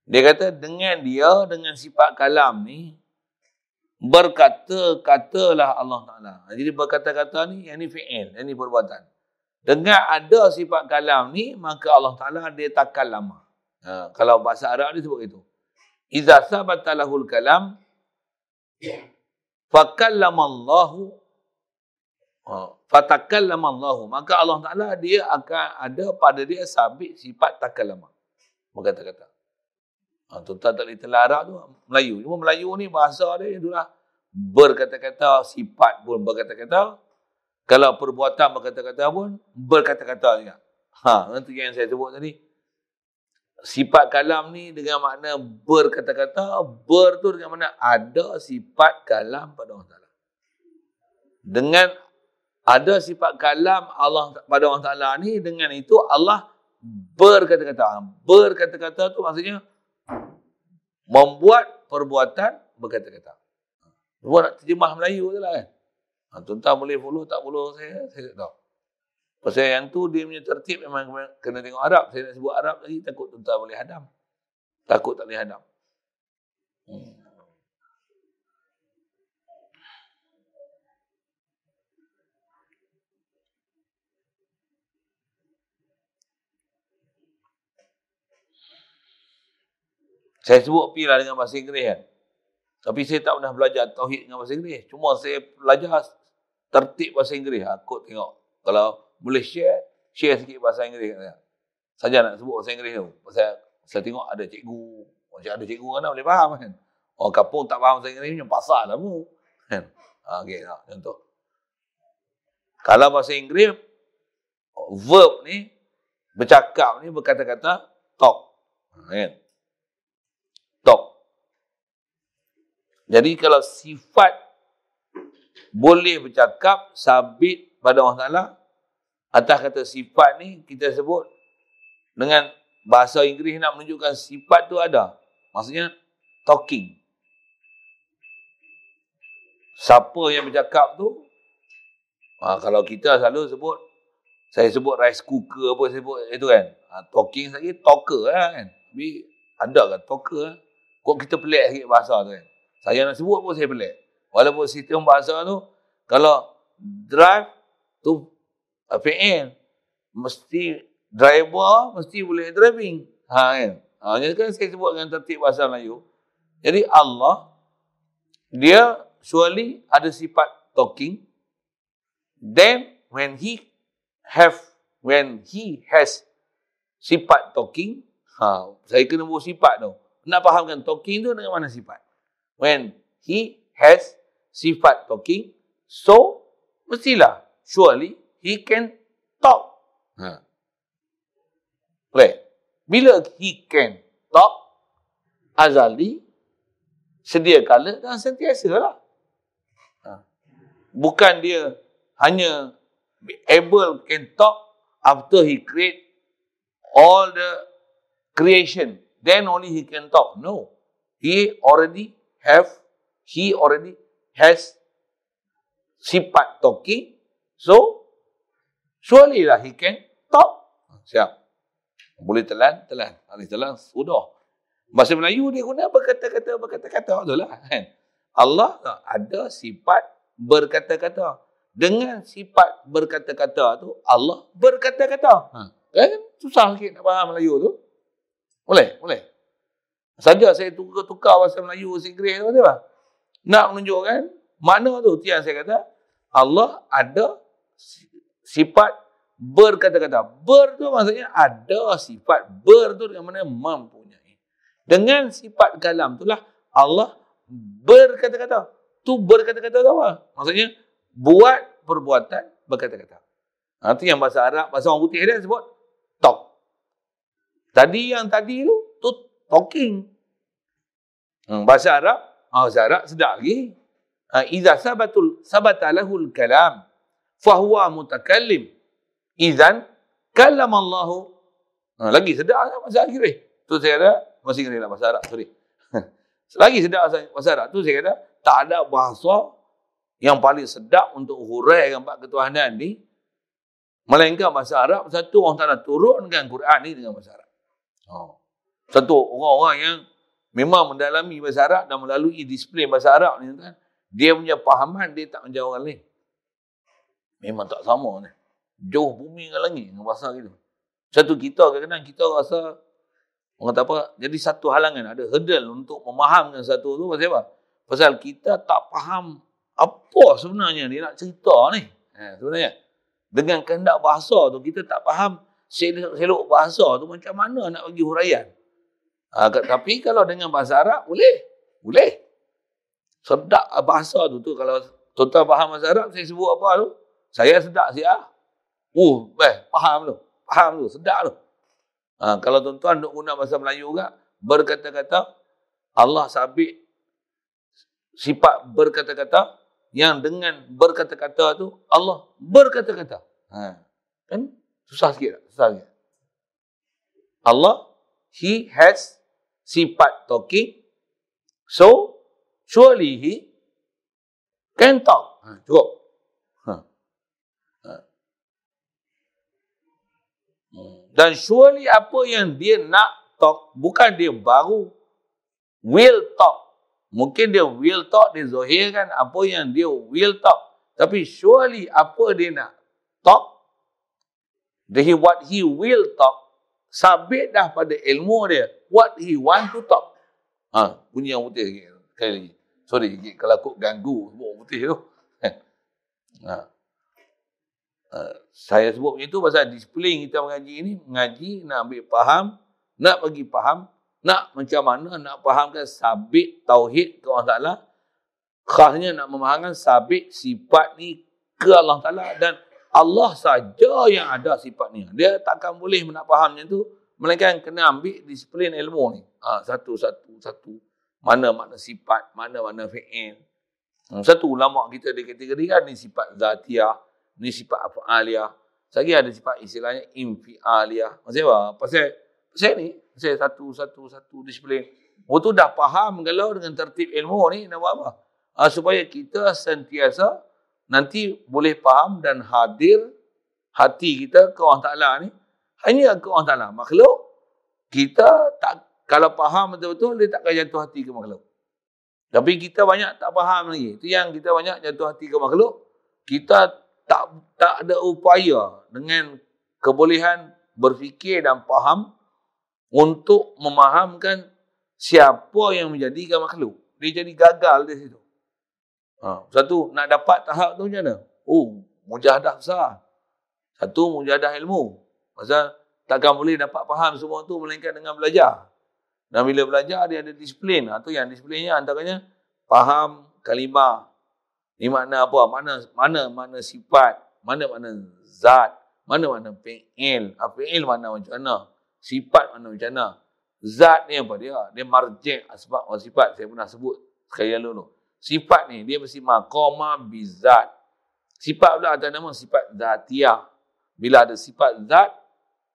[SPEAKER 1] Dia kata dengan dia, dengan sifat kalam ni, berkata-katalah Allah Ta'ala. Jadi berkata-kata ni, yang ni fi'il, yang ni perbuatan. Dengan ada sifat kalam ni, maka Allah Ta'ala dia takkan lama. Ha, kalau bahasa Arab dia sebut itu. Iza sabatalahul kalam, fakallamallahu, ha, fatakallamallahu. Maka Allah Ta'ala dia akan ada pada dia sabit sifat takkan lama. Berkata-kata. Ha, tuan tak boleh Arab tu, Melayu. Cuma Melayu ni bahasa dia, itulah berkata-kata, sifat pun berkata-kata, kalau perbuatan berkata-kata pun, berkata-kata juga. Ha, nanti yang saya sebut tadi. Sifat kalam ni dengan makna berkata-kata, ber tu dengan makna ada sifat kalam pada Allah Ta'ala. Dengan ada sifat kalam Allah pada Allah Ta'ala ni, dengan itu Allah berkata-kata. Berkata-kata tu maksudnya membuat perbuatan berkata-kata. Buat nak terjemah Melayu tu lah kan. Ha, tuan-tuan boleh follow tak follow saya, saya tak tahu. Pasal yang tu dia punya tertib memang kena tengok Arab. Saya nak sebut Arab lagi, takut tuan-tuan boleh hadam. Takut tak boleh hadam. Hmm. Saya sebut pi lah dengan bahasa Inggeris kan. Tapi saya tak pernah belajar tauhid dengan bahasa Inggeris. Cuma saya belajar tertib bahasa Inggeris. Aku tengok. Kalau boleh share, share sikit bahasa Inggeris. Saja nak sebut bahasa Inggeris tu. Pasal Saya tengok ada cikgu. Macam ada cikgu kan boleh faham kan. Orang kampung tak faham bahasa Inggeris macam pasal lah mu. Kan? Ha, okay, ha, contoh. Kalau bahasa Inggeris, verb ni, bercakap ni berkata-kata talk. Ha, kan? Talk. Jadi kalau sifat boleh bercakap, sabit pada Allah Ta'ala, atas kata sifat ni kita sebut dengan bahasa Inggeris nak menunjukkan sifat tu ada. Maksudnya talking. Siapa yang bercakap tu? Ha, kalau kita selalu sebut, saya sebut rice cooker apa saya sebut itu kan. Ha, talking saja talker lah kan. Tapi ada kan talker lah. Kok kita pelik sikit bahasa tu kan. Saya nak sebut pun saya pelik. Walaupun sistem bahasa tu, kalau drive tu PN, mesti driver mesti boleh driving. Ha kan. Ha jadi kan saya sebut dengan tertib bahasa Melayu. Jadi Allah dia surely ada sifat talking. Then when he have when he has sifat talking, ha saya kena buat sifat tu. Nak fahamkan talking tu dengan mana sifat? When he has sifat talking, so mestilah surely he can talk. Ha. Boleh? Bila he can talk, azali, sedia kala dan sentiasa lah. Ha. Bukan dia hanya able can talk after he create all the creation. Then only he can talk. No. He already have, he already has sifat talking. So, surely lah he can talk. Siap. Boleh telan, telan. Habis telan, sudah. Bahasa Melayu dia guna berkata-kata, berkata-kata. Itulah kan. Allah ada sifat berkata-kata. Dengan sifat berkata-kata tu, Allah berkata-kata. Ha. Kan? Susah sikit nak faham Melayu tu. Boleh? Boleh. Saja saya tukar-tukar bahasa Melayu, Inggeris tu, apa? Nak menunjukkan makna tu. Tiang saya kata, Allah ada sifat berkata-kata. Ber tu maksudnya ada sifat. Ber tu dengan mana mempunyai. Dengan sifat kalam itulah Allah berkata-kata. Tu berkata-kata tu apa? Maksudnya buat perbuatan berkata-kata. Nanti yang bahasa Arab, bahasa orang putih dia sebut talk. Tadi yang tadi tu, tu talking. Hmm, bahasa Arab, ah, bahasa Arab sedap lagi. Ha, Iza sabatul sabatalahul kalam fahuwa mutakallim. Izan kalam Allah. Ha, lagi sedap lah masa eh. Tu saya kata, masih kena lah bahasa Arab, sorry. lagi sedap bahasa Arab. Tu saya kata, tak ada bahasa yang paling sedap untuk huraikan bab ketuhanan ni melainkan bahasa Arab satu orang tak nak turunkan Quran ni dengan bahasa Arab. Oh. Satu orang-orang yang memang mendalami bahasa Arab dan melalui disiplin bahasa Arab ni kan dia punya pahaman dia tak macam orang lain. Memang tak sama ni jauh bumi dengan langit dengan bahasa gitu. Satu kita kadang-kadang kita rasa orang kata apa, jadi satu halangan, ada hurdle untuk memahamkan satu tu pasal apa? Pasal kita tak faham apa sebenarnya dia nak cerita ni. Ha, sebenarnya. Dengan kehendak bahasa tu, kita tak faham selok bahasa tu macam mana nak bagi huraian. Ha, tapi kalau dengan bahasa Arab, boleh. Boleh. Sedap bahasa tu tu. Kalau tuan-tuan faham bahasa Arab, saya sebut apa tu? Saya sedap siap. Oh, eh, faham tu. Faham tu. Sedap tu. Ha, kalau tuan-tuan nak guna bahasa Melayu juga, berkata-kata, Allah sabit sifat berkata-kata, yang dengan berkata-kata tu, Allah berkata-kata. Ha. Kan? Susah sikit tak? Susah sikit. Allah, He has sifat talking. So, surely He can talk. Ha, cukup. Dan surely apa yang dia nak talk, bukan dia baru will talk. Mungkin dia will talk, dia zahirkan apa yang dia will talk. Tapi surely apa dia nak talk, he, what he will talk, sabit dah pada ilmu dia. What he want to talk. Ha, bunyi yang putih sikit. Sekali lagi. Sorry, kalau aku ganggu sebut putih tu. ha. Uh, saya sebut macam itu pasal disiplin kita mengaji ini, mengaji nak ambil faham nak bagi faham, nak macam mana nak fahamkan sabit tauhid ke Allah Ta'ala, khasnya nak memahamkan sabit sifat ni ke Allah Ta'ala dan Allah saja yang ada sifat ni. Dia takkan boleh nak faham macam tu, melainkan kena ambil disiplin ilmu ni. Ha, satu, satu, satu. Mana makna sifat, mana makna fi'il. Hmm, satu ulama kita dikategorikan ni sifat zatiyah, ni sifat af'aliyah. Lagi ada sifat istilahnya infi'aliyah. Maksudnya apa? Pasal, pasal ni, pasal satu, satu, satu disiplin. Waktu dah faham kalau dengan tertib ilmu ni, nak buat apa? Uh, supaya kita sentiasa nanti boleh faham dan hadir hati kita ke Allah Ta'ala ni. Hanya ke Allah Ta'ala. Makhluk, kita tak kalau faham betul-betul, dia takkan jatuh hati ke makhluk. Tapi kita banyak tak faham lagi. Itu yang kita banyak jatuh hati ke makhluk. Kita tak tak ada upaya dengan kebolehan berfikir dan faham untuk memahamkan siapa yang menjadikan makhluk. Dia jadi gagal di situ. Ha, satu, nak dapat tahap tu macam mana? Oh, mujahadah besar. Satu, mujahadah ilmu. Pasal takkan boleh dapat faham semua tu melainkan dengan belajar. Dan bila belajar, dia ada disiplin. Itu ha, yang disiplinnya antaranya faham kalimah, ini makna apa? Mana mana mana sifat, mana mana zat, mana mana fi'il. Ah, fi'il mana macam mana? Sifat mana macam mana? Zat ni apa dia? Dia marji' sebab sifat saya pernah sebut sekali lalu tu. Sifat ni dia mesti maqama bizat. Sifat pula ada nama sifat zatiyah. Bila ada sifat zat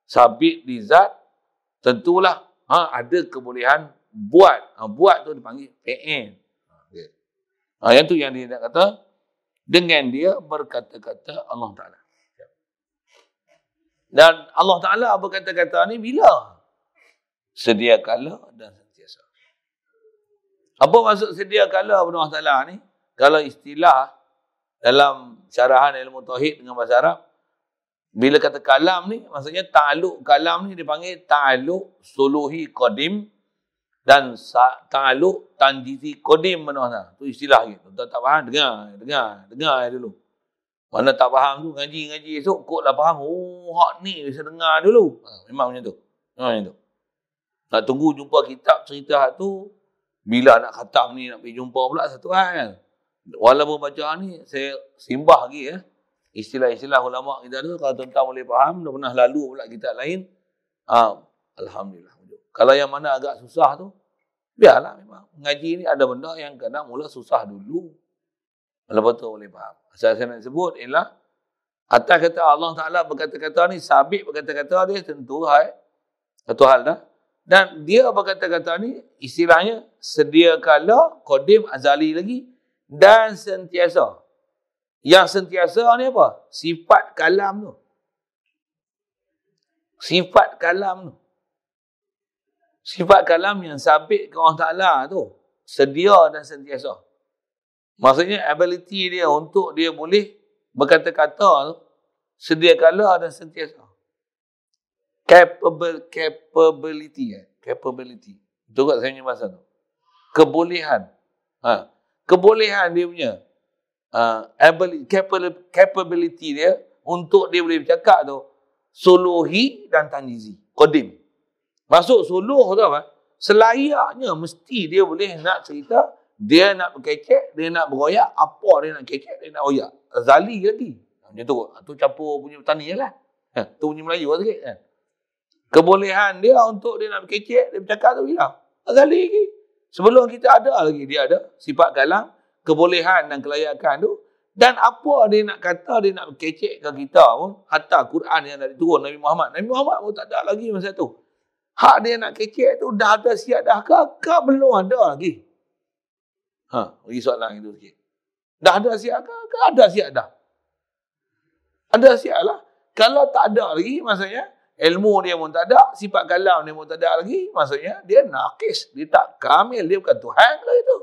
[SPEAKER 1] sabit di zat tentulah ha, ada kebolehan buat. Ha, buat tu dipanggil fi'il. Ha, yang tu yang dia nak kata dengan dia berkata-kata Allah Taala. Dan Allah Taala berkata-kata ni bila? Sedia kala dan. Apa maksud sedia kala Allah Taala ni? Kalau istilah dalam syarahan ilmu tauhid dengan bahasa Arab bila kata kalam ni maksudnya ta'aluk kalam ni dipanggil ta'aluk suluhi qadim dan ta'aluk tanjizi kodim mana. Tu istilah gitu. Tak, tak faham, dengar, dengar, dengar dulu. Mana tak faham tu, ngaji-ngaji esok, kok lah faham. Oh, hak ni bisa dengar dulu. Ha, memang macam tu. Memang macam tu. Nak tunggu jumpa kitab cerita hak tu, bila nak khatam ni, nak pergi jumpa pula satu hal. Walaupun baca ni, saya simbah lagi ya. Istilah-istilah ulama kita tu, kalau tuan-tuan boleh faham, dah pernah lalu pula kitab lain. Ha, Alhamdulillah. Kalau yang mana agak susah tu, biarlah memang. Ngaji ni ada benda yang kena mula susah dulu. Lepas tu boleh faham. Asal saya nak sebut ialah, atas kata Allah Ta'ala berkata-kata ni, sabit berkata-kata dia tentu hai. Satu hal dah. Dan dia berkata-kata ni, istilahnya, sedia kala, kodim azali lagi, dan sentiasa. Yang sentiasa ni apa? Sifat kalam tu. Sifat kalam tu sifat kalam yang sabit ke Allah Ta'ala tu sedia dan sentiasa. Maksudnya ability dia untuk dia boleh berkata-kata tu sedia kala dan sentiasa. Capable, capability eh? capability. Itu kat saya punya bahasa tu. Kebolehan. Ha. Kebolehan dia punya uh, ability, capability dia untuk dia boleh bercakap tu suluhi dan tanjizi. Kodim. Masuk suluh tu apa? Selayaknya mesti dia boleh nak cerita, dia nak berkecek, dia nak beroyak, apa dia nak kecek, dia nak royak. Zali lagi. Macam tu. Tu campur punya petani je lah. Ha, tu punya Melayu lah sikit. Ha. Kebolehan dia untuk dia nak berkecek, dia bercakap tu hilang. Zali lagi. Sebelum kita ada lagi, dia ada sifat galang, kebolehan dan kelayakan tu. Dan apa dia nak kata, dia nak berkecek ke kita pun, hatta Quran yang dah diturun Nabi Muhammad. Nabi Muhammad pun tak ada lagi masa tu. Hak dia nak kecek tu dah ada siap dah ke? Ke belum ada lagi? Ha, bagi soalan itu sikit. Dah ada siap ke? Ke ada siap dah? Ada siap lah. Kalau tak ada lagi, maksudnya ilmu dia pun tak ada, sifat kalam dia pun tak ada lagi, maksudnya dia nakis, dia tak kamil, dia bukan Tuhan lah itu.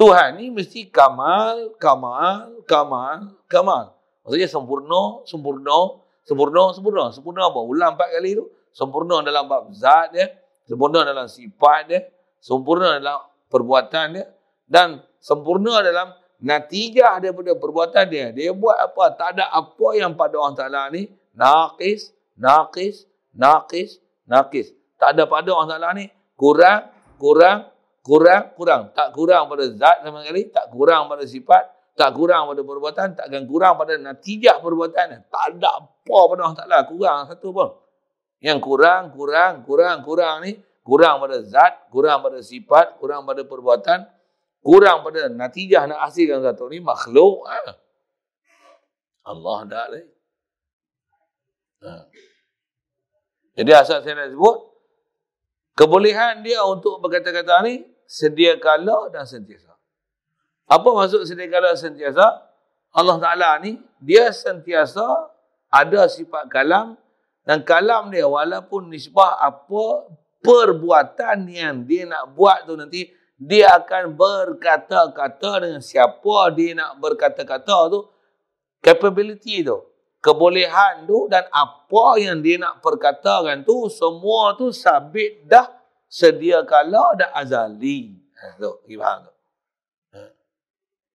[SPEAKER 1] Tuhan ni mesti kamal, kamal, kamal, kamal. Maksudnya sempurna, sempurna, sempurna, sempurna. Sempurna apa? Ulang empat kali tu sempurna dalam bab zat dia, sempurna dalam sifat dia, sempurna dalam perbuatan dia dan sempurna dalam natijah daripada perbuatan dia. Dia buat apa? Tak ada apa yang pada Allah Taala ni naqis, naqis, naqis, naqis. Tak ada pada Allah Ta'ala ni. Kurang, kurang, kurang, kurang. Tak kurang pada zat sama sekali. Tak kurang pada sifat. Tak kurang pada perbuatan. Takkan kurang pada natijah perbuatan. Tak ada apa pada Allah Ta'ala. Kurang satu pun. Yang kurang, kurang, kurang, kurang ni. Kurang pada zat, kurang pada sifat, kurang pada perbuatan. Kurang pada natijah nak hasilkan satu ni. Makhluk. Ha. Allah dah lagi. Ha. Jadi asal saya nak sebut, kebolehan dia untuk berkata-kata ni, sedia kala dan sentiasa. Apa maksud sedia kala dan sentiasa? Allah Ta'ala ni, dia sentiasa ada sifat kalam dan kalam dia walaupun nisbah apa perbuatan yang dia nak buat tu nanti, dia akan berkata-kata dengan siapa dia nak berkata-kata tu, capability tu kebolehan tu dan apa yang dia nak perkatakan tu semua tu sabit dah sedia kala dah azali. Ha, tu, faham tu. Ha.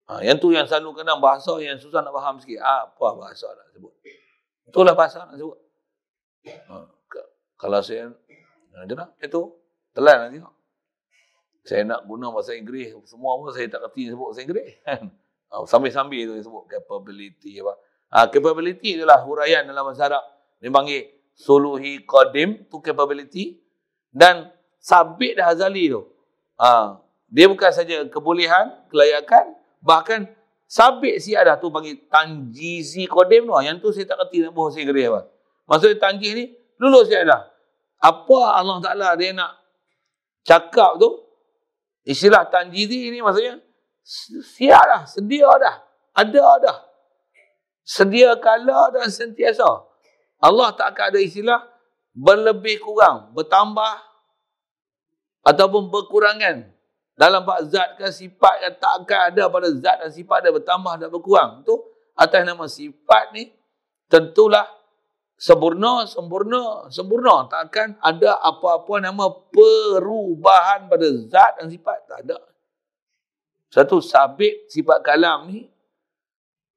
[SPEAKER 1] ha. yang tu yang selalu kena bahasa yang susah nak faham sikit. Ha, apa bahasa nak sebut? Itulah bahasa nak sebut. Ha. Kalau saya, ha, lah, itu, telan nanti. Saya nak guna bahasa Inggeris, semua pun saya tak kerti sebut bahasa Inggeris. Sambil-sambil tu sebut capability apa. Ha, capability adalah huraian dalam bahasa Arab. Dia panggil suluhi qadim tu capability dan sabit dah azali tu. Ha, dia bukan saja kebolehan, kelayakan, bahkan sabit si ada tu panggil tanjizi qadim tu. Yang tu saya tak kerti nak bahasa Inggeris apa. Maksudnya tanjiz ni dulu saya ada. Apa Allah Taala dia nak cakap tu istilah tanjizi ni maksudnya siap dah, sedia dah, ada dah sedia kala dan sentiasa. Allah tak akan ada istilah berlebih kurang, bertambah ataupun berkurangan. Dalam bab zat ke sifat yang tak akan ada pada zat dan sifat dia bertambah dan berkurang. Itu atas nama sifat ni tentulah sempurna, sempurna, sempurna. Tak akan ada apa-apa nama perubahan pada zat dan sifat. Tak ada. Satu sabit sifat kalam ni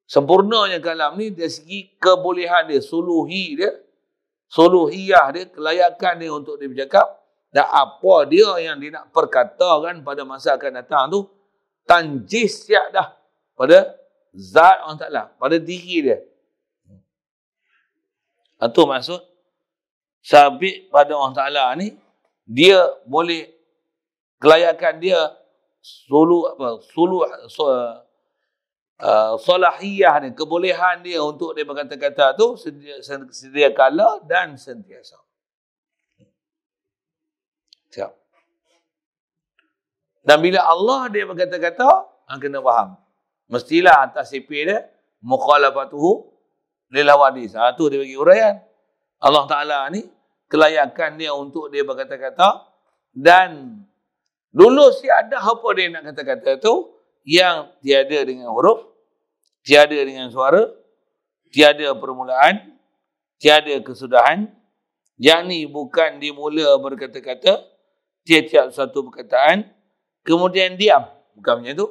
[SPEAKER 1] Sempurnanya kalam ni dari segi kebolehan dia, suluhi dia, suluhiyah dia, kelayakan dia untuk dia bercakap dan apa dia yang dia nak perkatakan pada masa akan datang tu tanjis siap dah pada zat Allah Ta'ala, pada diri dia. Itu maksud sabit pada Allah Ta'ala ni dia boleh kelayakan dia sulu apa sulu uh, salahiyah ni, kebolehan dia untuk dia berkata-kata tu sedia, sedia kala dan sentiasa. Siap. Dan bila Allah dia berkata-kata, ha, kena faham. Mestilah atas CP dia, mukhalafatuhu lil hawadis. Ha, tu dia bagi uraian. Allah Ta'ala ni, kelayakan dia untuk dia berkata-kata dan dulu si ada apa dia nak kata-kata tu yang tiada dengan huruf tiada dengan suara, tiada permulaan, tiada kesudahan, yakni bukan dimula berkata-kata, tiap-tiap satu perkataan, kemudian diam. Bukan macam itu.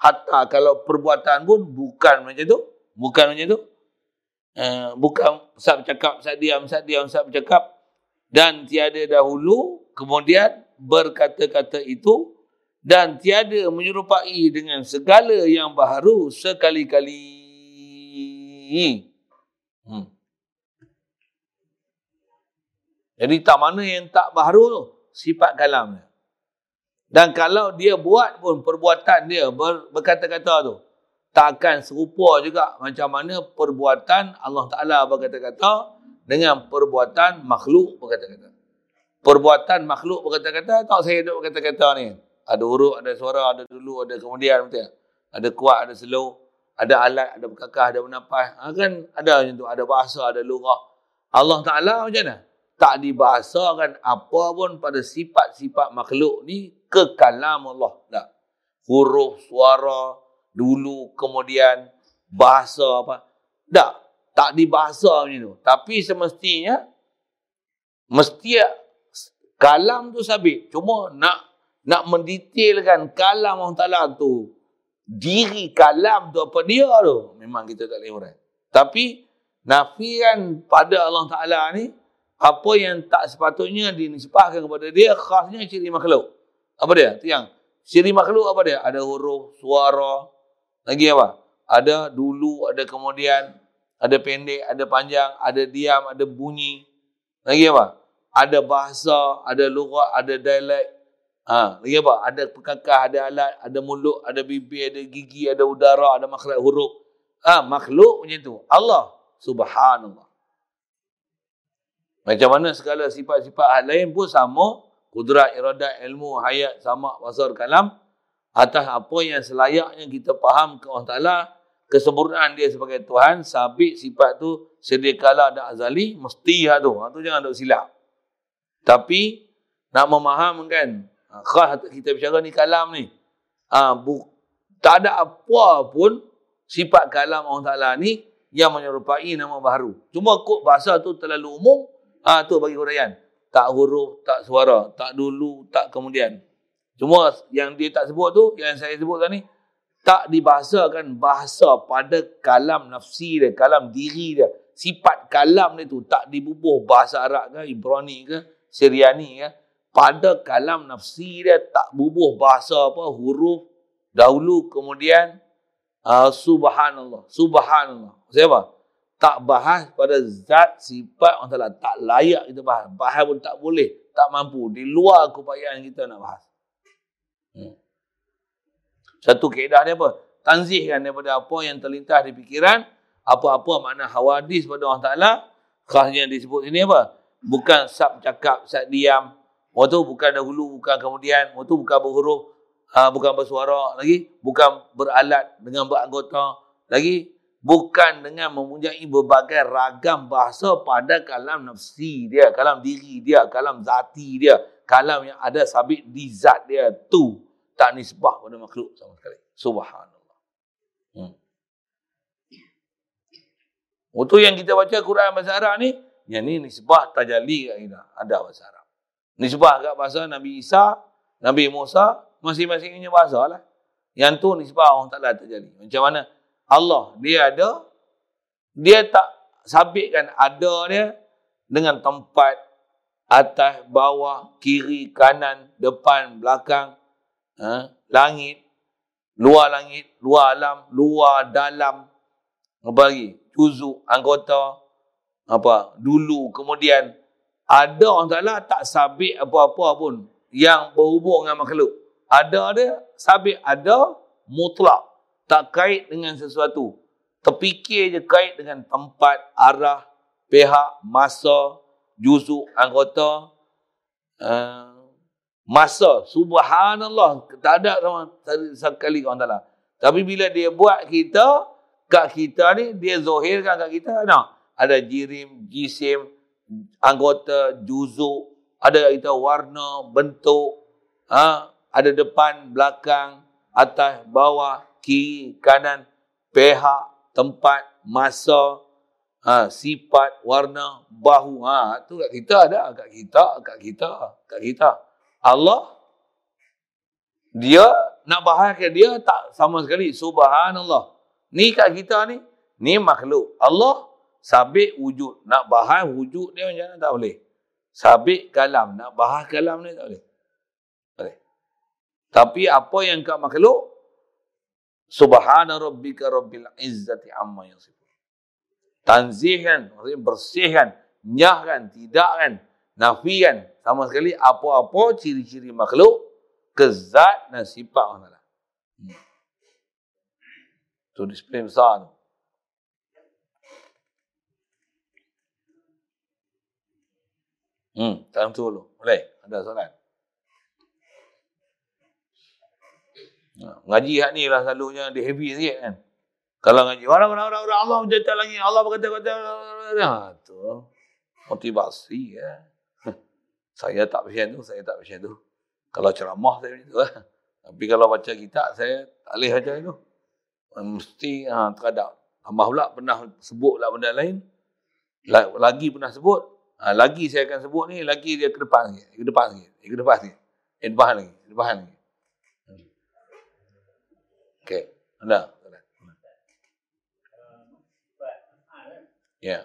[SPEAKER 1] Hatta kalau perbuatan pun bukan macam itu. Bukan macam itu. Uh, bukan saat bercakap, saat diam, saat diam, saat bercakap. Dan tiada dahulu, kemudian berkata-kata itu dan tiada menyerupai dengan segala yang baru sekali-kali. Hmm. Jadi tak mana yang tak baru tu? Sifat kalam dia. Dan kalau dia buat pun perbuatan dia ber, berkata-kata tu. Takkan serupa juga macam mana perbuatan Allah Ta'ala berkata-kata dengan perbuatan makhluk berkata-kata. Perbuatan makhluk berkata-kata, tak saya duduk berkata-kata ni. Ada huruf, ada suara, ada dulu, ada kemudian. Betul? Ada kuat, ada slow. Ada alat, ada berkakah, ada menapas. Ha, kan ada macam tu. Ada bahasa, ada lurah. Allah Ta'ala macam mana? Tak dibahasakan apa pun pada sifat-sifat makhluk ni ke kalam Allah. Tak. Huruf, suara, dulu, kemudian, bahasa apa. Tak. Tak dibahasa macam tu. Tapi semestinya, mesti kalam tu sabit. Cuma nak nak mendetailkan kalam Allah Ta'ala tu, diri kalam tu apa dia tu, memang kita tak boleh urai. Tapi, nafian pada Allah Ta'ala ni, apa yang tak sepatutnya dinisbahkan kepada dia khasnya ciri makhluk. Apa dia? Tiang. Ciri makhluk apa dia? Ada huruf, suara, lagi apa? Ada dulu, ada kemudian, ada pendek, ada panjang, ada diam, ada bunyi. Lagi apa? Ada bahasa, ada lugat, ada dialek. Ha, lagi apa? Ada pekakah, ada alat, ada mulut, ada bibir, ada gigi, ada udara, ada makhluk huruf. Ha, makhluk macam tu. Allah subhanallah. Macam mana segala sifat-sifat lain pun sama. Kudrat, iradat, ilmu, hayat, sama, basar, kalam. Atas apa yang selayaknya kita faham ke Allah Ta'ala. Kesempurnaan dia sebagai Tuhan. Sabit sifat tu sedia kala dan azali. Mesti lah tu. Ha, tu jangan ada silap. Tapi nak memahamkan. Ha, khas kita bicara ni kalam ni. Ha, bu, tak ada apa pun sifat kalam Allah Ta'ala ni yang menyerupai nama baharu. Cuma kok bahasa tu terlalu umum. Ha, tu bagi huraian. Tak huruf, tak suara, tak dulu, tak kemudian. Cuma yang dia tak sebut tu, yang saya sebut tadi, tak dibahasakan bahasa pada kalam nafsi dia, kalam diri dia. Sifat kalam dia tu tak dibubuh bahasa Arab ke, Ibrani ke, Syriani ke. Pada kalam nafsi dia tak bubuh bahasa apa, huruf, dahulu, kemudian, uh, subhanallah, subhanallah. Siapa? tak bahas pada zat sifat orang Ta'ala. Tak layak kita bahas. Bahas pun tak boleh. Tak mampu. Di luar keupayaan kita nak bahas. Hmm. Satu keedah dia apa? Tanzihkan daripada apa yang terlintas di fikiran. Apa-apa makna hawadis pada orang Ta'ala. Khasnya disebut sini apa? Bukan sab cakap, sab diam. Waktu bukan dahulu, bukan kemudian. Waktu bukan berhuruf, uh, bukan bersuara lagi. Bukan beralat dengan beranggota lagi bukan dengan mempunyai berbagai ragam bahasa pada kalam nafsi dia, kalam diri dia, kalam zati dia, kalam yang ada sabit di zat dia tu tak nisbah pada makhluk sama sekali. Subhanallah. Hmm. Untuk yang kita baca Quran bahasa Arab ni, yang ni nisbah tajalli. Ada bahasa Arab. Nisbah kat bahasa Nabi Isa, Nabi Musa, masing-masingnya bahasa lah. Yang tu nisbah orang taklah terjadi. Macam mana? Allah dia ada dia tak sabitkan ada dia dengan tempat atas bawah kiri kanan depan belakang ha? langit luar langit luar alam luar dalam apa lagi juzuk anggota apa dulu kemudian ada orang Taala tak sabit apa-apa pun yang berhubung dengan makhluk ada dia sabit ada mutlak tak kait dengan sesuatu. Terfikir je kait dengan tempat, arah, pihak, masa, juzuk, anggota. Uh, masa, subhanallah. Tak ada sama sekali orang ta'ala. Tapi bila dia buat kita, kat kita ni, dia zohirkan kat kita. No. Ada jirim, jisim, anggota, juzuk. Ada kita warna, bentuk. Ha? Ada depan, belakang, atas, bawah kiri, kanan, pihak, tempat, masa, ha, sifat, warna, bahu. Ha, tu kat kita ada. Kat kita, kat kita, kat kita. Allah, dia nak bahaskan dia tak sama sekali. Subhanallah. Ni kat kita ni, ni makhluk. Allah sabit wujud. Nak bahas wujud dia macam mana tak boleh. Sabit kalam. Nak bahas kalam ni tak boleh. boleh. Tapi apa yang kat makhluk, Subhana rabbika rabbil izzati amma yasifun. Tanzihkan, maksudnya bersihkan, nyahkan, tidakkan, nafikan sama sekali apa-apa ciri-ciri makhluk kezat dan sifat Allah. Hmm. Itu display besar tu. Hmm, tak tu dulu. Boleh? Ada soalan? Ngaji hak ni lah selalunya dia heavy sikit kan. Kalau ngaji orang orang orang, orang Allah menjadi lagi Allah berkata kata ha, tu motivasi ya. saya tak macam tu, saya tak macam tu. Kalau ceramah saya macam tu lah. Tapi kalau baca kitab saya tak boleh baca itu. Mesti ha, terhadap. Tambah pula pernah sebut lah benda lain. Lagi pernah sebut. Ha, lagi saya akan sebut ni, lagi dia ke depan sikit. Ke depan sikit. Ke depan sikit. Ke depan lagi. Ke depan lagi. Hmm. Okay. Anda. Ya. Yeah.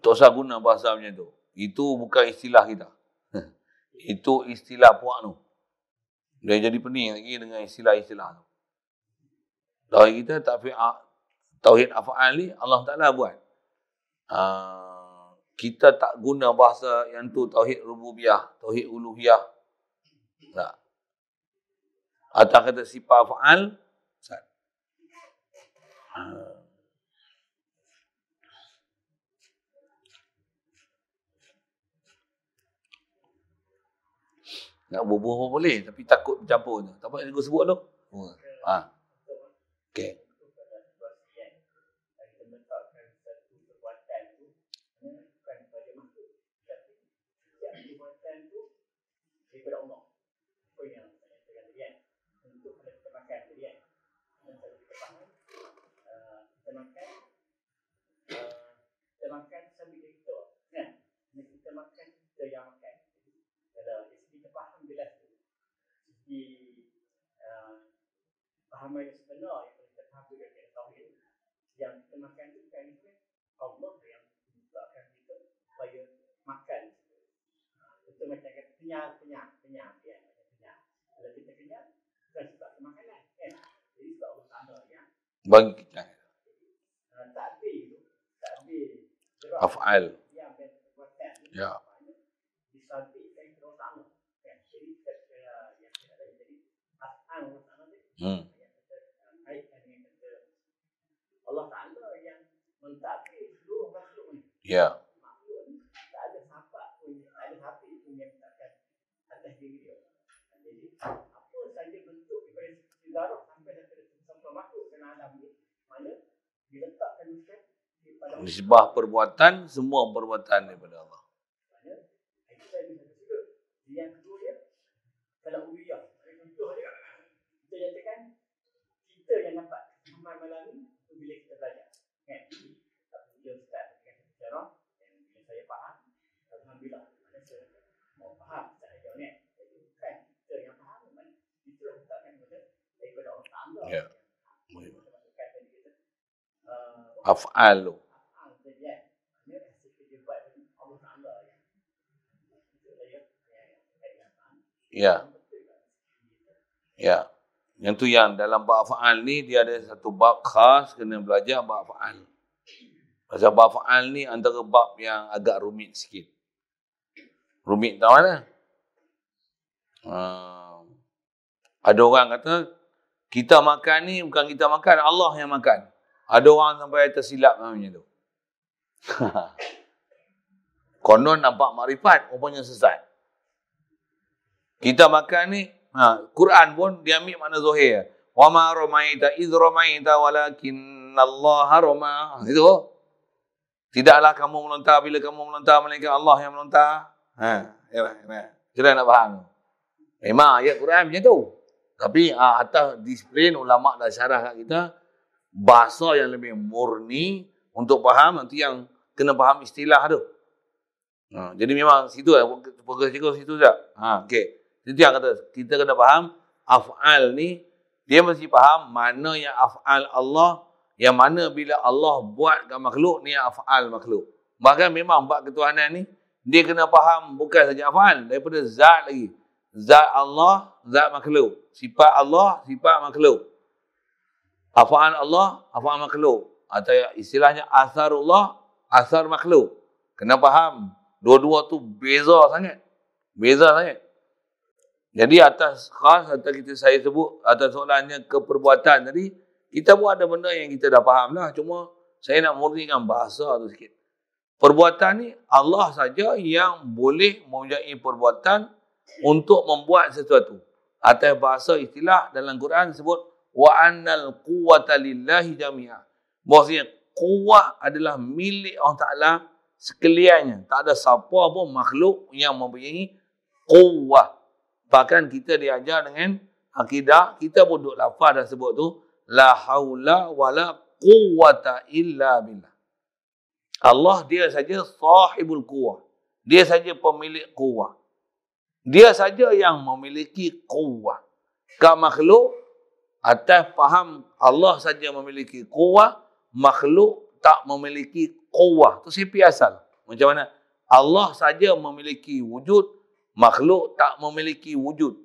[SPEAKER 1] Tak usah guna bahasa macam tu. Itu bukan istilah kita. Uh, itu istilah puak tu. Dia jadi pening lagi dengan istilah-istilah tu. Tauhid kita tak tauhid af'al ni Allah Taala buat. Uh, kita tak guna bahasa yang tu tauhid rububiyah, tauhid uluhiyah. Tak. Atau kata sifat af'al. Uh, Nak bubuh pun boleh tapi takut campur je. Tak apa yang sebut tu. Ha. Okey.
[SPEAKER 2] makan sambil kita kan kita makan kita yang makan kalau jelas tu. Uh, pahaman yang sebenar yang kita faham juga kita tauhid yang kita makan tu kan itu Allah yang menciptakan kita supaya makan. Uh, itu macam kata kenyang, kenyang, kenyang, ya, kenyang. Kalau kita kenyang, bukan sebab makanan, kan? Jadi sebab Allah Taala yang
[SPEAKER 1] bagi kita.
[SPEAKER 2] Uh, takdir itu, takdir.
[SPEAKER 1] Af'al.
[SPEAKER 2] Ya.
[SPEAKER 1] Yeah. Hmm.
[SPEAKER 2] Allah Taala yang mentadbir seluruh makhluk ni.
[SPEAKER 1] Ya.
[SPEAKER 2] Makhluk ni tak ada siapa pun, tak ada siapa pun yang takkan atas diri dia. Jadi apa saja bentuk daripada sampai daripada sampai makhluk dan alam ni mana diletakkan Ustaz
[SPEAKER 1] Nisbah perbuatan, semua perbuatan daripada Allah.
[SPEAKER 2] Sudut. Yang kedua dia, kalau contoh dia, kita nyatakan kita yang dapat pemahaman malam ni bila kita belajar. Kan? Dia ustaz dengan sejarah yang bila saya faham, Alhamdulillah, mana saya mau faham secara jauh ni. Jadi bukan kita yang faham, mana kita yang letakkan benda daripada Allah Ta'ala.
[SPEAKER 1] Ya.
[SPEAKER 2] Uh,
[SPEAKER 1] Af'al tu.
[SPEAKER 2] Kan, yang yang faham.
[SPEAKER 1] Ya. Ya. Yang tu yang dalam bab fa'al ni dia ada satu bab khas kena belajar bab fa'al. Pasal bab fa'al ni antara bab yang agak rumit sikit. Rumit tahu mana? Uh, ada orang kata kita makan ni bukan kita makan, Allah yang makan. Ada orang sampai tersilap macam tu. Konon nampak makrifat, rupanya sesat. Kita makan ni, ha, Quran pun dia ambil makna zuhir. Wa ma ramaita idh ramaita walakin Allah rama. Itu. Tidaklah kamu melontar bila kamu melontar melainkan Allah yang melontar. Ha, ya, ya. Sudah nak faham. Memang ayat Quran macam tu. Tapi uh, atas disiplin ulama dah syarah kat kita bahasa yang lebih murni untuk faham nanti yang kena faham istilah tu. Ha, jadi memang situ lah. Fokus situ je. Ha, okay. Itu yang kata, kita kena faham af'al ni, dia mesti faham mana yang af'al Allah, yang mana bila Allah buatkan makhluk, ni af'al makhluk. Bahkan memang buat ketuhanan ni, dia kena faham bukan saja af'al, daripada zat lagi. Zat Allah, zat makhluk. Sifat Allah, sifat makhluk. Af'al Allah, af'al makhluk. Atau istilahnya asarullah, asar makhluk. Kena faham. Dua-dua tu beza sangat. Beza sangat. Jadi atas khas atau kita saya sebut atas soalannya keperbuatan tadi, kita pun ada benda yang kita dah faham lah. Cuma saya nak murnikan bahasa tu sikit. Perbuatan ni Allah saja yang boleh mempunyai perbuatan untuk membuat sesuatu. Atas bahasa istilah dalam Quran sebut wa annal quwwata lillahi jami'a. Maksudnya kuat adalah milik Allah Taala sekaliannya. Tak ada siapa pun makhluk yang mempunyai kuat Bahkan kita diajar dengan akidah, kita pun duduk lafaz dah sebut tu, la haula wala quwata illa billah. Allah dia saja sahibul quwah. Dia saja pemilik quwah. Dia saja yang memiliki quwah. Kak makhluk atas faham Allah saja memiliki quwah, makhluk tak memiliki quwah. Tu siapa asal? Macam mana? Allah saja memiliki wujud, makhluk tak memiliki wujud.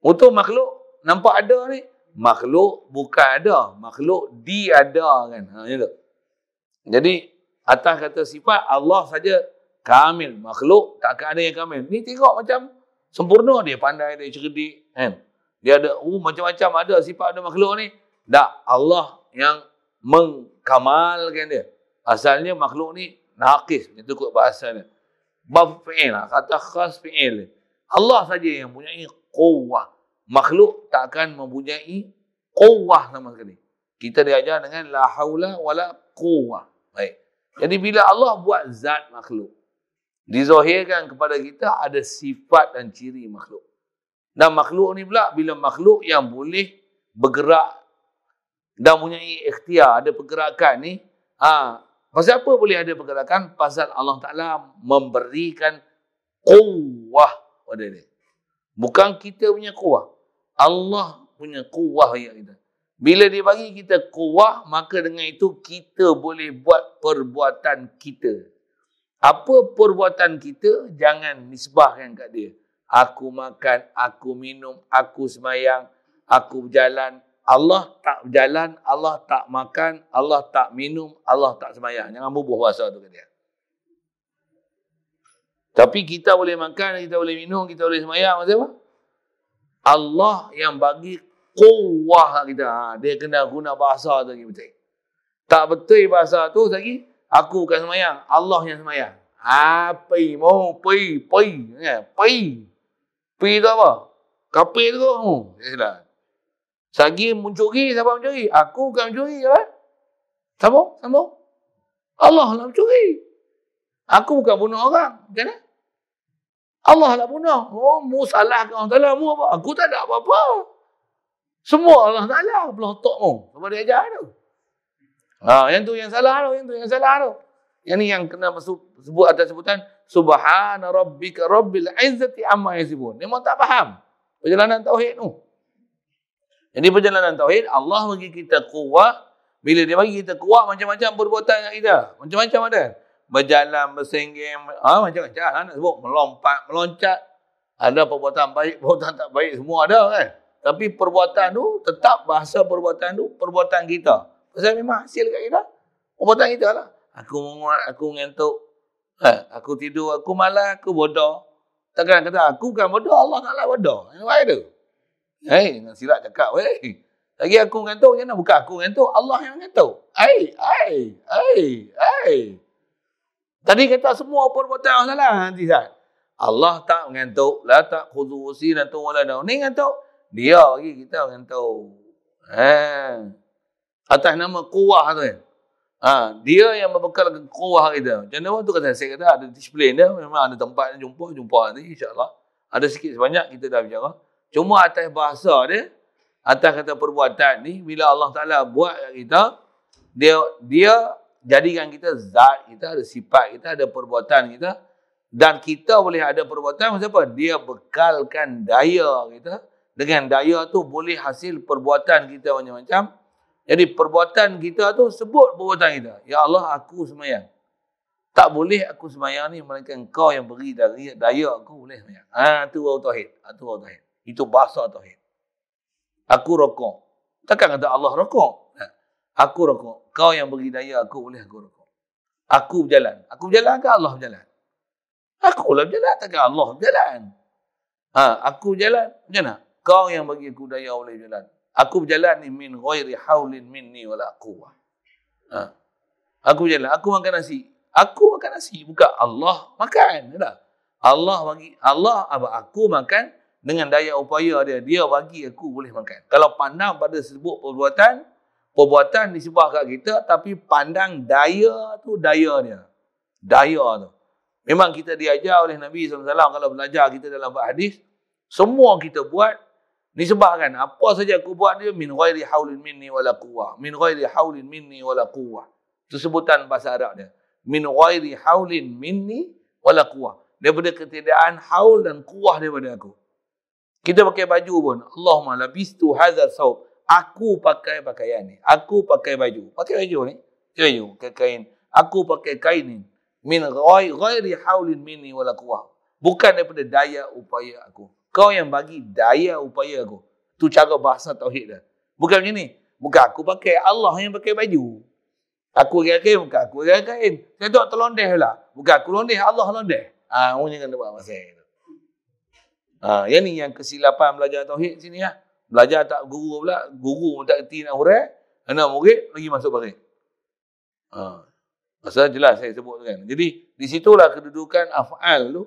[SPEAKER 1] Untuk makhluk nampak ada ni, makhluk bukan ada, makhluk diada kan. Ha, tu. Jadi atas kata sifat Allah saja kamil, makhluk tak ada yang kamil. Ni tengok macam sempurna dia, pandai dia, cerdik kan. Dia ada uh, macam-macam ada sifat ada makhluk ni. Tak, Allah yang mengkamalkan dia. Asalnya makhluk ni naqis, itu kot bahasa dia. Bab fi'il lah, kata khas fi'il. Allah saja yang punya quwwah. Makhluk tak akan mempunyai quwwah sama sekali. Kita diajar dengan la haula wala quwwah. Baik. Jadi bila Allah buat zat makhluk, dizahirkan kepada kita ada sifat dan ciri makhluk. Dan makhluk ni pula bila makhluk yang boleh bergerak dan punya ikhtiar, ada pergerakan ni, ha, pasal apa boleh ada pergerakan? Pasal Allah Ta'ala memberikan kuwah pada dia. Bukan kita punya kuwah. Allah punya kuwah yang kita. Bila dia bagi kita kuwah, maka dengan itu kita boleh buat perbuatan kita. Apa perbuatan kita, jangan nisbahkan kat dia. Aku makan, aku minum, aku semayang, aku berjalan, Allah tak berjalan, Allah tak makan, Allah tak minum, Allah tak semayang. Jangan bubuh bahasa tu ke dia. Tapi kita boleh makan, kita boleh minum, kita boleh semayang. Maksud apa? Allah yang bagi kuah kita. Ha, dia kena guna bahasa tu lagi betul. Tak betul bahasa tu lagi. Aku bukan semayang. Allah yang semayang. Ha, mau, pi, pi. Ya, pi. Pi tu apa? Kapil tu. Oh, ya, Sagi mencuri, siapa mencuri? Aku bukan mencuri. Apa? Sambung, sambung. Allah lah mencuri. Aku bukan bunuh orang. Mana? Allah lah bunuh. Oh, mu salah ke orang Ta'ala. Mu apa? Aku tak ada apa-apa. Semua Allah Ta'ala. Pelotok mu. Apa dia ajar tu? Ha, yang tu yang salah tu. Yang tu yang salah tu. Yang ni yang kena sebut atas sebutan. Subhana rabbika rabbil izzati amma yasibun. Dia memang tak faham. Perjalanan Tauhid tu. Jadi perjalanan tauhid Allah bagi kita kuat. Bila dia bagi kita kuat macam-macam perbuatan yang kita. Macam-macam ada. Berjalan, bersenggeng, ha, macam-macam ha, nak sebut. Melompat, meloncat. Ada perbuatan baik, perbuatan tak baik semua ada kan. Tapi perbuatan tu tetap bahasa perbuatan tu perbuatan kita. Pasal memang hasil kat kita. Perbuatan kita lah. Aku menguat, aku mengantuk. Ha, aku tidur, aku malas, aku bodoh. Takkan kata aku bukan bodoh, Allah taklah bodoh. Yang baik tu. Hei, silap cakap, weh. Lagi aku mengantuk, jangan bukan aku mengantuk, Allah yang mengantuk. Hei, hei, hei, hei. Tadi kata semua perbuatan Allah salah nanti saat. Allah tak mengantuk, la tak khudu dan tu wala daun. Ni mengantuk, dia lagi kita mengantuk. Ha. Atas nama kuah tu kan. Ha, dia yang membekalkan kuah kita. Macam mana tu kata saya kata ada display dia, memang ada tempat jumpa, jumpa nanti insya-Allah. Ada sikit sebanyak kita dah bicara. Cuma atas bahasa dia, atas kata perbuatan ni, bila Allah Ta'ala buat kita, dia dia jadikan kita zat kita, ada sifat kita, ada perbuatan kita, dan kita boleh ada perbuatan, macam apa? Dia bekalkan daya kita, dengan daya tu boleh hasil perbuatan kita macam-macam. Jadi perbuatan kita tu sebut perbuatan kita. Ya Allah, aku semayang. Tak boleh aku semayang ni, melainkan kau yang beri daya aku boleh semayang. Ha, tu baru tauhid. Ha, tu baru tauhid. Itu bahasa tauhid. Aku rokok. Takkan kata Allah rokok. Ha. Aku rokok. Kau yang beri daya aku boleh aku rokok. Aku berjalan. Aku berjalan ke Allah berjalan? Aku lah berjalan. Takkan Allah berjalan. Ha, aku berjalan. Macam mana? Kau yang bagi aku daya boleh berjalan. Aku berjalan ni min ghairi haulin minni wala quwwah. Ha. Aku berjalan. Aku makan nasi. Aku makan nasi. Bukan Allah makan. Tak? Allah bagi. Allah apa? Aku makan dengan daya upaya dia, dia bagi aku boleh makan. Kalau pandang pada sebut perbuatan, perbuatan disebut kat kita, tapi pandang daya tu daya dia. Daya tu. Memang kita diajar oleh Nabi SAW kalau belajar kita dalam hadis, semua kita buat, disebabkan apa saja aku buat dia, min ghairi haulin minni wala quwwah. Min ghairi haulin minni wala quwwah. Itu sebutan bahasa Arab dia. Min ghairi haulin minni wala quwwah. Daripada ketiadaan haul dan kuah daripada aku. Kita pakai baju pun. Allahumma labistu hadha saub. Aku pakai pakaian ni. Aku pakai baju. Pakai baju ni. Pakai baju. Pakai kain. Aku pakai kain ni. min ghai ghairi haulin minni wala quwwah. Bukan daripada daya upaya aku. Kau yang bagi daya upaya aku. Tu cara bahasa tauhid dah. Bukan macam ni. Bukan aku pakai Allah yang pakai baju. Aku pakai kain, bukan aku pakai kain. Saya tak terlondeh lah. Bukan aku londeh, Allah londeh. Ah, ha, orang jangan buat masa. Ah, ha, yang ni yang kesilapan belajar tauhid sini lah. Belajar tak guru pula, guru pun tak kerti nak hurai. Anak murid lagi masuk pakai. Ha. Pasal jelas saya sebut kan. Jadi di situlah kedudukan af'al tu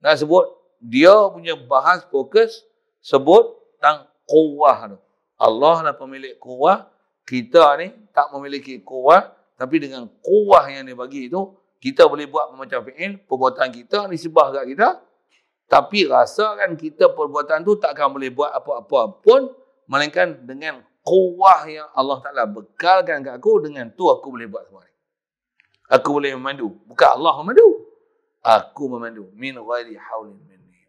[SPEAKER 1] nak sebut dia punya bahas fokus sebut tentang kuwah tu. Allah lah pemilik kuwah. Kita ni tak memiliki kuwah. Tapi dengan kuwah yang dia bagi itu, kita boleh buat macam fi'il. Perbuatan kita disebah kat kita. Tapi rasakan kita perbuatan tu takkan boleh buat apa-apa pun. Melainkan dengan kuwah yang Allah Ta'ala bekalkan kat aku. Dengan tu aku boleh buat semua ni. Aku boleh memandu. Bukan Allah memandu. Aku memandu. Min ghairi hawlin minni.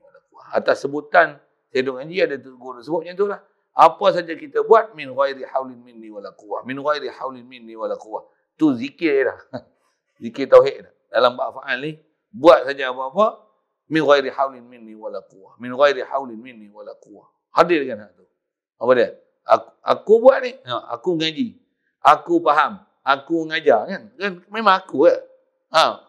[SPEAKER 1] Atas sebutan, saya duk ngaji ada guru sebut macam tu lah. Apa saja kita buat, min ghairi hawlin minni quwah. Min ghairi hawlin minni wala quwah. Tu zikir dah. zikir tauhid dah. Dalam bab ni, buat saja apa-apa, min ghairi hawlin minni wala quwah. Min ghairi hawlin minni wala quwah. Hadir kan hak tu. Apa dia? Aku, aku buat ni, ha, aku ngaji. Aku faham. Aku mengajar kan? Kan? Memang aku ya ha.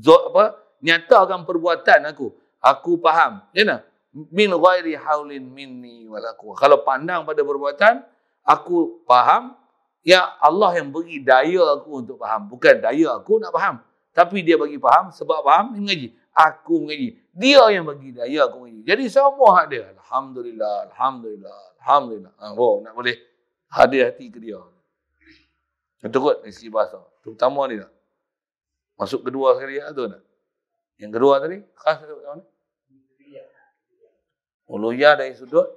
[SPEAKER 1] Zo, apa? Nyatakan perbuatan aku. Aku faham. Ya nah min ghairi haulin minni wala kalau pandang pada perbuatan aku faham. Ya Allah yang bagi daya aku untuk faham. Bukan daya aku nak faham. Tapi dia bagi faham sebab faham dia mengaji aku mengaji dia yang bagi daya aku mengaji jadi semua hak dia alhamdulillah alhamdulillah alhamdulillah ha, oh nak boleh hadir hati ke dia Betul kot segi bahasa. Terutama ni tak. Masuk kedua sekali ya, tu tak. Yang kedua tadi, khas dari mana? Uluya dari sudut.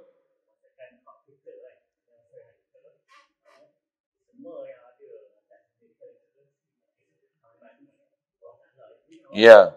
[SPEAKER 1] Ya.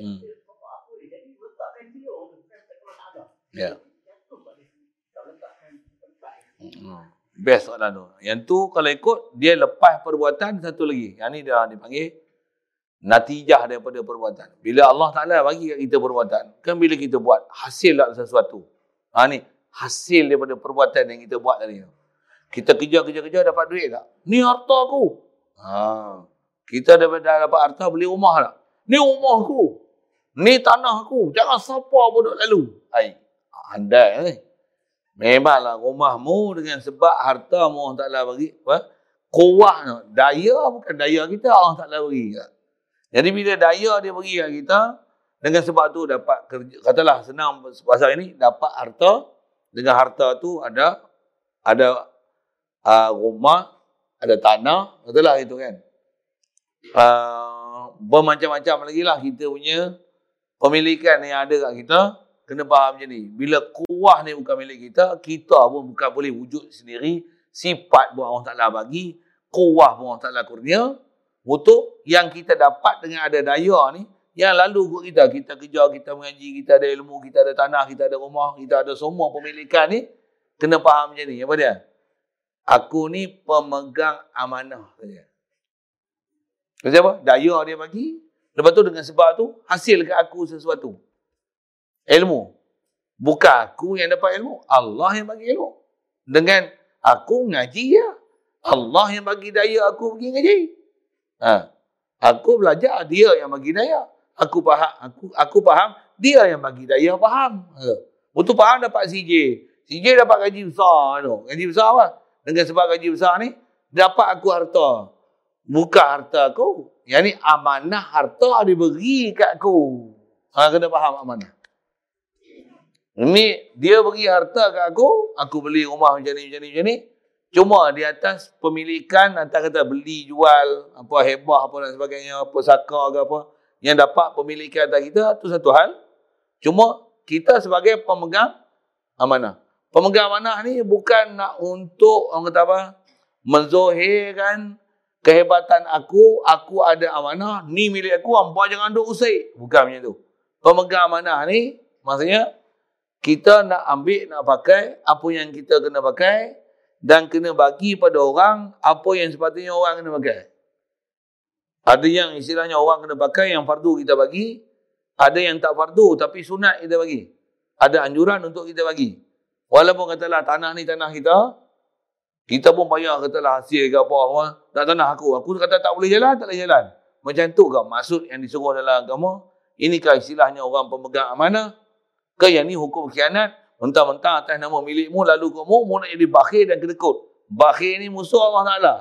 [SPEAKER 1] Hmm. Ya. Hmm. Best soalan tu. Yang tu kalau ikut dia lepas perbuatan satu lagi. Yang ni dia dipanggil natijah daripada perbuatan. Bila Allah Ta'ala bagi kita perbuatan, kan bila kita buat hasil lah sesuatu. Ha ni, hasil daripada perbuatan yang kita buat tadi. Kita kerja-kerja-kerja dapat duit tak? Ni harta aku. Ha. Kita dah dapat harta beli rumah tak? Ni rumah aku. Ni tanah aku. Jangan siapa pun duduk lalu. Hai. Andai ni. Eh. Memanglah rumahmu dengan sebab harta Allah Ta'ala bagi. Apa? Kuah Daya bukan daya kita Allah Ta'ala bagi. Jadi bila daya dia bagi kat kita, dengan sebab tu dapat kerja, katalah senang bahasa ini, dapat harta. Dengan harta tu ada ada uh, rumah, ada tanah, katalah itu kan. Uh, bermacam-macam lagi lah kita punya pemilikan yang ada kat kita, kena faham macam ni. Bila kuah ni bukan milik kita, kita pun bukan boleh wujud sendiri, sifat pun Allah Ta'ala bagi, kuah pun Allah Ta'ala kurnia, untuk yang kita dapat dengan ada daya ni, yang lalu kot kita, kita kerja, kita mengaji, kita ada ilmu, kita ada tanah, kita ada rumah, kita ada semua pemilikan ni, kena faham macam ni. Apa dia? Aku ni pemegang amanah saja. Maksud apa? Daya dia bagi. Lepas tu dengan sebab tu, hasil ke aku sesuatu. Ilmu. Bukan aku yang dapat ilmu. Allah yang bagi ilmu. Dengan aku ngaji ya. Allah yang bagi daya aku pergi ngaji. Ha. Aku belajar dia yang bagi daya. Aku faham aku aku faham dia yang bagi daya faham. Ha. Betul faham dapat CJ. CJ dapat gaji besar tu. Gaji besar apa? Dengan sebab gaji besar ni dapat aku harta. Bukan harta aku. Yang ni amanah harta diberi kat aku. Ha, kena faham amanah. Ini dia bagi harta kat aku, aku beli rumah macam ni, macam ni, macam ni. Cuma di atas pemilikan, atas kata beli, jual, apa hebah, apa dan sebagainya, apa saka ke apa. Yang dapat pemilikan atas kita, tu satu hal. Cuma kita sebagai pemegang amanah. Pemegang amanah ni bukan nak untuk, orang kata apa, menzohirkan kehebatan aku, aku ada amanah, ni milik aku, hampa jangan duk usik. Bukan macam tu. Pemegang amanah ni, maksudnya, kita nak ambil, nak pakai apa yang kita kena pakai dan kena bagi pada orang apa yang sepatutnya orang kena pakai. Ada yang istilahnya orang kena pakai yang fardu kita bagi, ada yang tak fardu tapi sunat kita bagi. Ada anjuran untuk kita bagi. Walaupun katalah tanah ni tanah kita, kita pun bayar katalah hasil ke apa, apa tak tanah aku. Aku kata tak boleh jalan, tak boleh jalan. Macam tu ke maksud yang disuruh dalam agama? Inikah istilahnya orang pemegang amanah? Ke yang ni hukum khianat, mentang-mentang atas nama milikmu, lalu kamu mu nak jadi bakhir dan kedekut. Bakhir ni musuh Allah Ta'ala.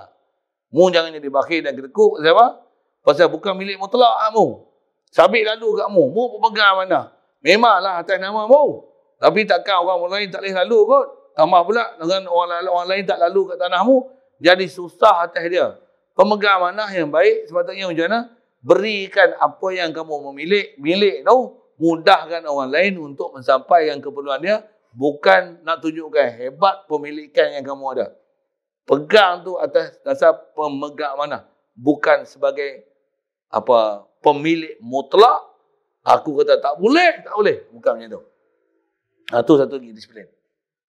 [SPEAKER 1] Mu jangan jadi bakhir dan kedekut. Siapa? Pasal bukan milik mutlak kamu. Sabit lalu kat mu. Mu pemegang mana? Memanglah atas nama mu. Tapi takkan orang lain tak boleh lalu kot. Tambah pula dengan orang, orang lain tak lalu kat tanahmu. Jadi susah atas dia. Pemegang mana yang baik sepatutnya macam mana? Berikan apa yang kamu memilih. Milik tu mudahkan orang lain untuk mensampaikan keperluan dia bukan nak tunjukkan hebat pemilikan yang kamu ada. Pegang tu atas dasar pemegang mana? Bukan sebagai apa pemilik mutlak. Aku kata tak boleh, tak boleh. Bukan macam tu. Nah, tu satu lagi disiplin.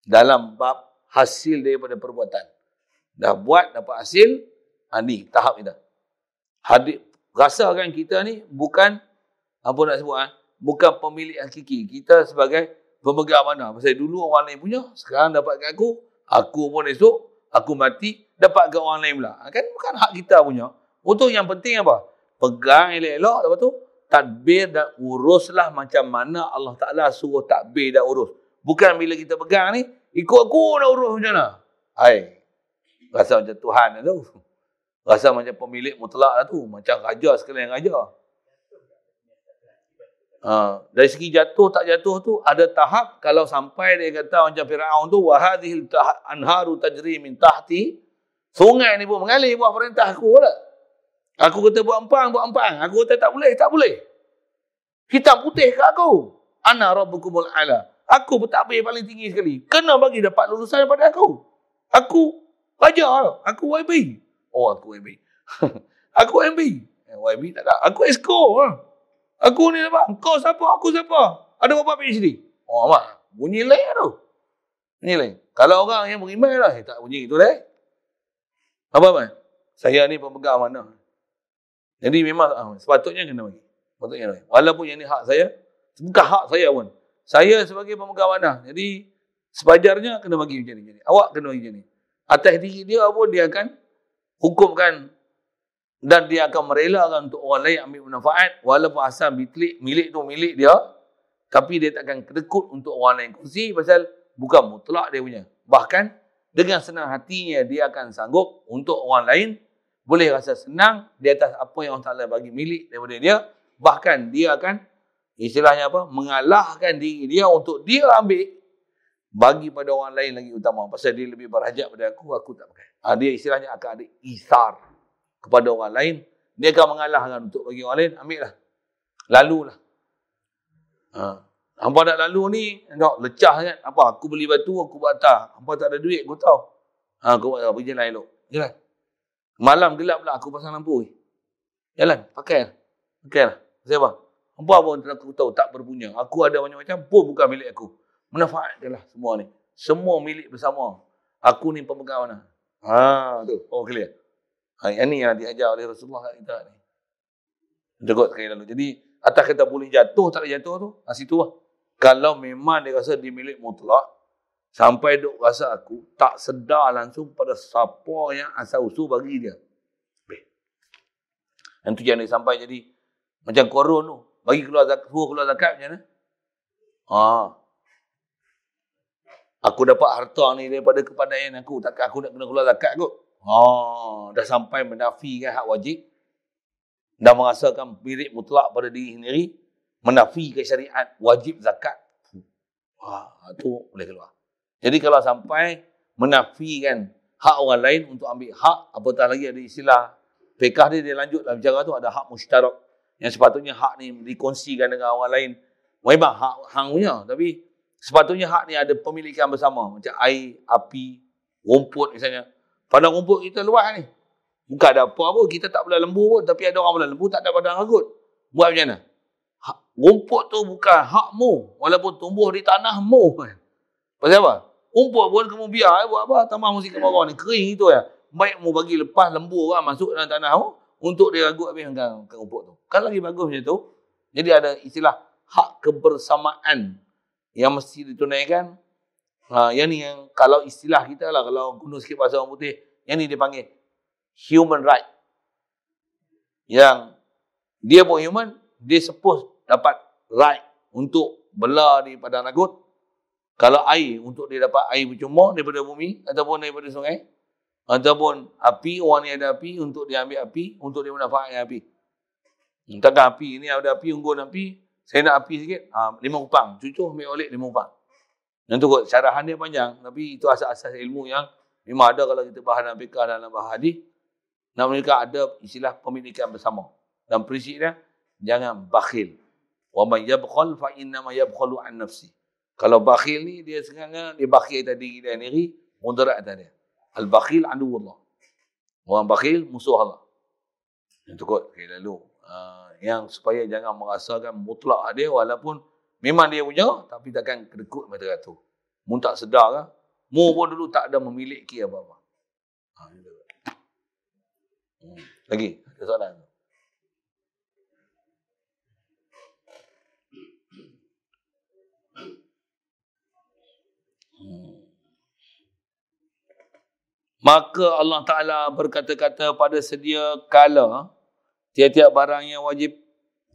[SPEAKER 1] Dalam bab hasil daripada perbuatan. Dah buat, dapat hasil. Ha, ni, tahap kita. Hadir, rasakan kita ni bukan, apa nak sebut, ha? bukan pemilik hakiki. Kita sebagai pemegang mana. Pasal dulu orang lain punya, sekarang dapat kat aku, aku pun esok, aku mati, dapat kat orang lain pula. Kan bukan hak kita punya. Untuk yang penting apa? Pegang elok-elok, lepas tu, tadbir dan uruslah macam mana Allah Ta'ala suruh tadbir dan urus. Bukan bila kita pegang ni, ikut aku nak urus macam mana. Hai, rasa macam Tuhan lah tu. Rasa macam pemilik mutlak lah tu. Macam raja sekalian raja. Ha, dari segi jatuh tak jatuh tu ada tahap kalau sampai dia kata macam Firaun tu wa hadhil anharu tajri min tahti sungai ni pun mengalir buat perintah aku pula. Aku kata buat empang buat empang. Aku kata tak boleh tak boleh. Hitam putih kat aku. Ana rabbukumul ala. Aku bertakbir paling tinggi sekali. Kena bagi dapat lulusan daripada aku. Aku raja. Aku YB. Oh aku YB. aku YB. YB tak ada. Aku esko. Ha. Aku ni apa? Kau siapa? Aku siapa? Ada berapa PhD? Oh, mak. Bunyi lain tu. Bunyi lain. Kalau orang yang beriman lah, eh, tak bunyi itu lah. Apa apa? Saya ni pemegang mana? Jadi memang ah, sepatutnya kena bagi. Sepatutnya kena bagi. Walaupun yang ni hak saya, bukan hak saya pun. Saya sebagai pemegang mana? Jadi sepajarnya kena bagi macam ni. Awak kena bagi macam ni. Atas diri dia pun dia akan hukumkan dan dia akan merelakan untuk orang lain ambil manfaat walaupun asal milik, milik tu milik dia tapi dia takkan kedekut untuk orang lain kongsi pasal bukan mutlak dia punya bahkan dengan senang hatinya dia akan sanggup untuk orang lain boleh rasa senang di atas apa yang Allah Ta'ala bagi milik daripada dia bahkan dia akan istilahnya apa mengalahkan diri dia untuk dia ambil bagi pada orang lain lagi utama pasal dia lebih berhajat pada aku aku tak pakai ha, dia istilahnya akan ada isar kepada orang lain, dia akan mengalahkan untuk bagi orang lain, ambil lah. Lalulah. Ha. Hampa nak lalu ni, nak lecah kan. Apa, aku beli batu, aku buat tak. Hampa tak ada duit, aku tahu. Ha, aku buat pergi jalan elok. Jalan. Malam gelap pula, aku pasang lampu. Jalan, pakai lah. Pakai lah. Siapa? Hampa pun aku tahu, tak berpunya. Aku ada macam-macam, pun bukan milik aku. Manfaat je lah semua ni. Semua milik bersama. Aku ni pemegang mana? Ha, tu. Oh, clear. Ha, yang ni yang diajar oleh Rasulullah kat kita ni. Jagot sekali lalu. Jadi, atas kita boleh jatuh, tak jatuh tu, ha, situ lah. Kalau memang dia rasa dimilik mutlak, sampai duk rasa aku, tak sedar langsung pada siapa yang asal usul bagi dia. Yang tu jangan sampai jadi, macam korun tu, bagi keluar zakat, suruh keluar zakat macam mana? Ha. Aku dapat harta ni daripada kepandaian aku, takkan aku nak kena keluar zakat kot. Ha, dah sampai menafikan hak wajib dan merasakan birik mutlak pada diri sendiri, menafikan syariat wajib zakat. Wah, tu boleh keluar. Jadi kalau sampai menafikan hak orang lain untuk ambil hak, apatah lagi ada istilah Pekah dia, dia lanjut dalam bicara tu ada hak musytarak. Yang sepatutnya hak ni dikongsikan dengan orang lain. Memang hak hang punya. Tapi sepatutnya hak ni ada pemilikan bersama. Macam air, api, rumput misalnya. Pada rumput kita luas ni. Bukan ada apa pun. Kita tak boleh lembu pun. Tapi ada orang boleh lembu tak ada padang ragut. Buat macam mana? Hak, rumput tu bukan hakmu. Walaupun tumbuh di tanahmu. Pasal apa? Rumput pun kamu biar. Eh, buat apa? Tambah musim kemarau ni. Kering itu ya baik mu bagi lepas lembu orang masuk dalam tanah tu untuk dia ragut habis dengan rumput tu. Kan lagi bagus macam tu. Jadi ada istilah hak kebersamaan yang mesti ditunaikan. Ha, yang ni yang kalau istilah kita lah, kalau kuno sikit bahasa orang putih, yang ni dia panggil human right. Yang dia pun human, dia suppose dapat right untuk bela di padang nagut. Kalau air, untuk dia dapat air bercumur daripada bumi ataupun daripada sungai, Ataupun api, orang ni ada api untuk dia ambil api, untuk dia manfaatkan api. Takkan api ni ada api, unggun api, saya nak api sikit, ha, lima upang. Cucuk ambil oleh lima upang. Yang tu kot, syarahan dia panjang. Tapi itu asas-asas ilmu yang memang ada kalau kita bahan dalam fikah dalam bahas hadis. Nak mereka ada istilah pemilikan bersama. Dan prinsip dia, jangan bakhil. Wa man yabkhal fa inna ma yabkhalu an nafsi. Kalau bakhil ni dia sekarang dia bakhil tadi dia sendiri, mudarat atas dia. Al-bakhil adu Allah. Orang bakhil musuh Allah. Itu kot okay, lalu. Uh, yang supaya jangan merasakan mutlak dia walaupun memang dia punya tapi takkan kedekut mata kata. Mu tak sedar kan? Mu pun dulu tak ada memiliki apa-apa. Ha, hmm. Lagi, ada soalan? Maka Allah Ta'ala berkata-kata pada sedia kala tiap-tiap barang yang wajib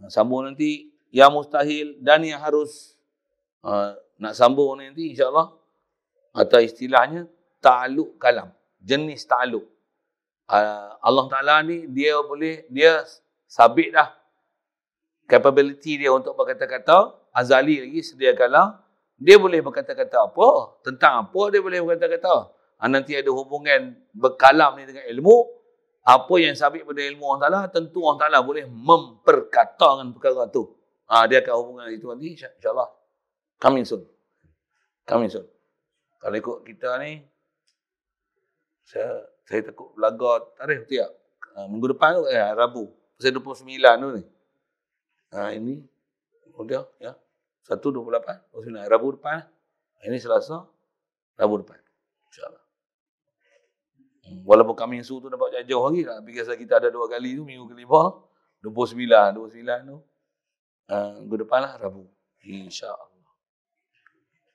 [SPEAKER 1] sambung nanti yang mustahil dan yang harus uh, nak sambung nanti insyaAllah atau istilahnya ta'aluk kalam jenis ta'aluk. Uh, Allah Ta'ala ni dia boleh dia sabit dah capability dia untuk berkata-kata azali lagi sedia kala dia boleh berkata-kata apa tentang apa dia boleh berkata-kata nanti ada hubungan berkalam ni dengan ilmu, apa yang sabit pada ilmu Allah Ta'ala, tentu Allah Ta'ala boleh memperkatakan perkara tu. Ha, dia akan hubungan itu nanti, insyaAllah. Coming soon. Coming soon. Kalau ikut kita ni, saya saya takut belaga tarikh tu ya. Ha, minggu depan tu, eh, Rabu. Pasal 29 tu ni. Ha, ini, kemudian, ya. 1, 28, 29. Rabu depan. Ini Selasa, Rabu depan. InsyaAllah. Walaupun kami su tu dapat jauh lagi lah. Biasa kita ada dua kali tu minggu kelima. 29, 29 tu. Uh, minggu depan lah Rabu. InsyaAllah.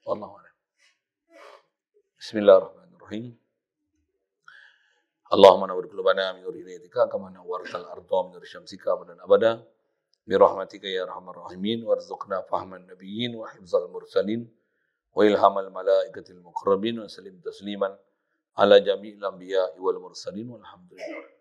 [SPEAKER 1] Wallahualam. Bismillahirrahmanirrahim. Allahumma nawar kulubana min nuri hidaytika kama nawartal arda min nuri syamsika abadan abada. Birahmatika ya rahman rahimin warzuqna fahman nabiyyin wa hifzal mursalin wa ilhamal malaikatil muqrabin wa salim tasliman ala jami'il anbiya wal mursalin walhamdulillah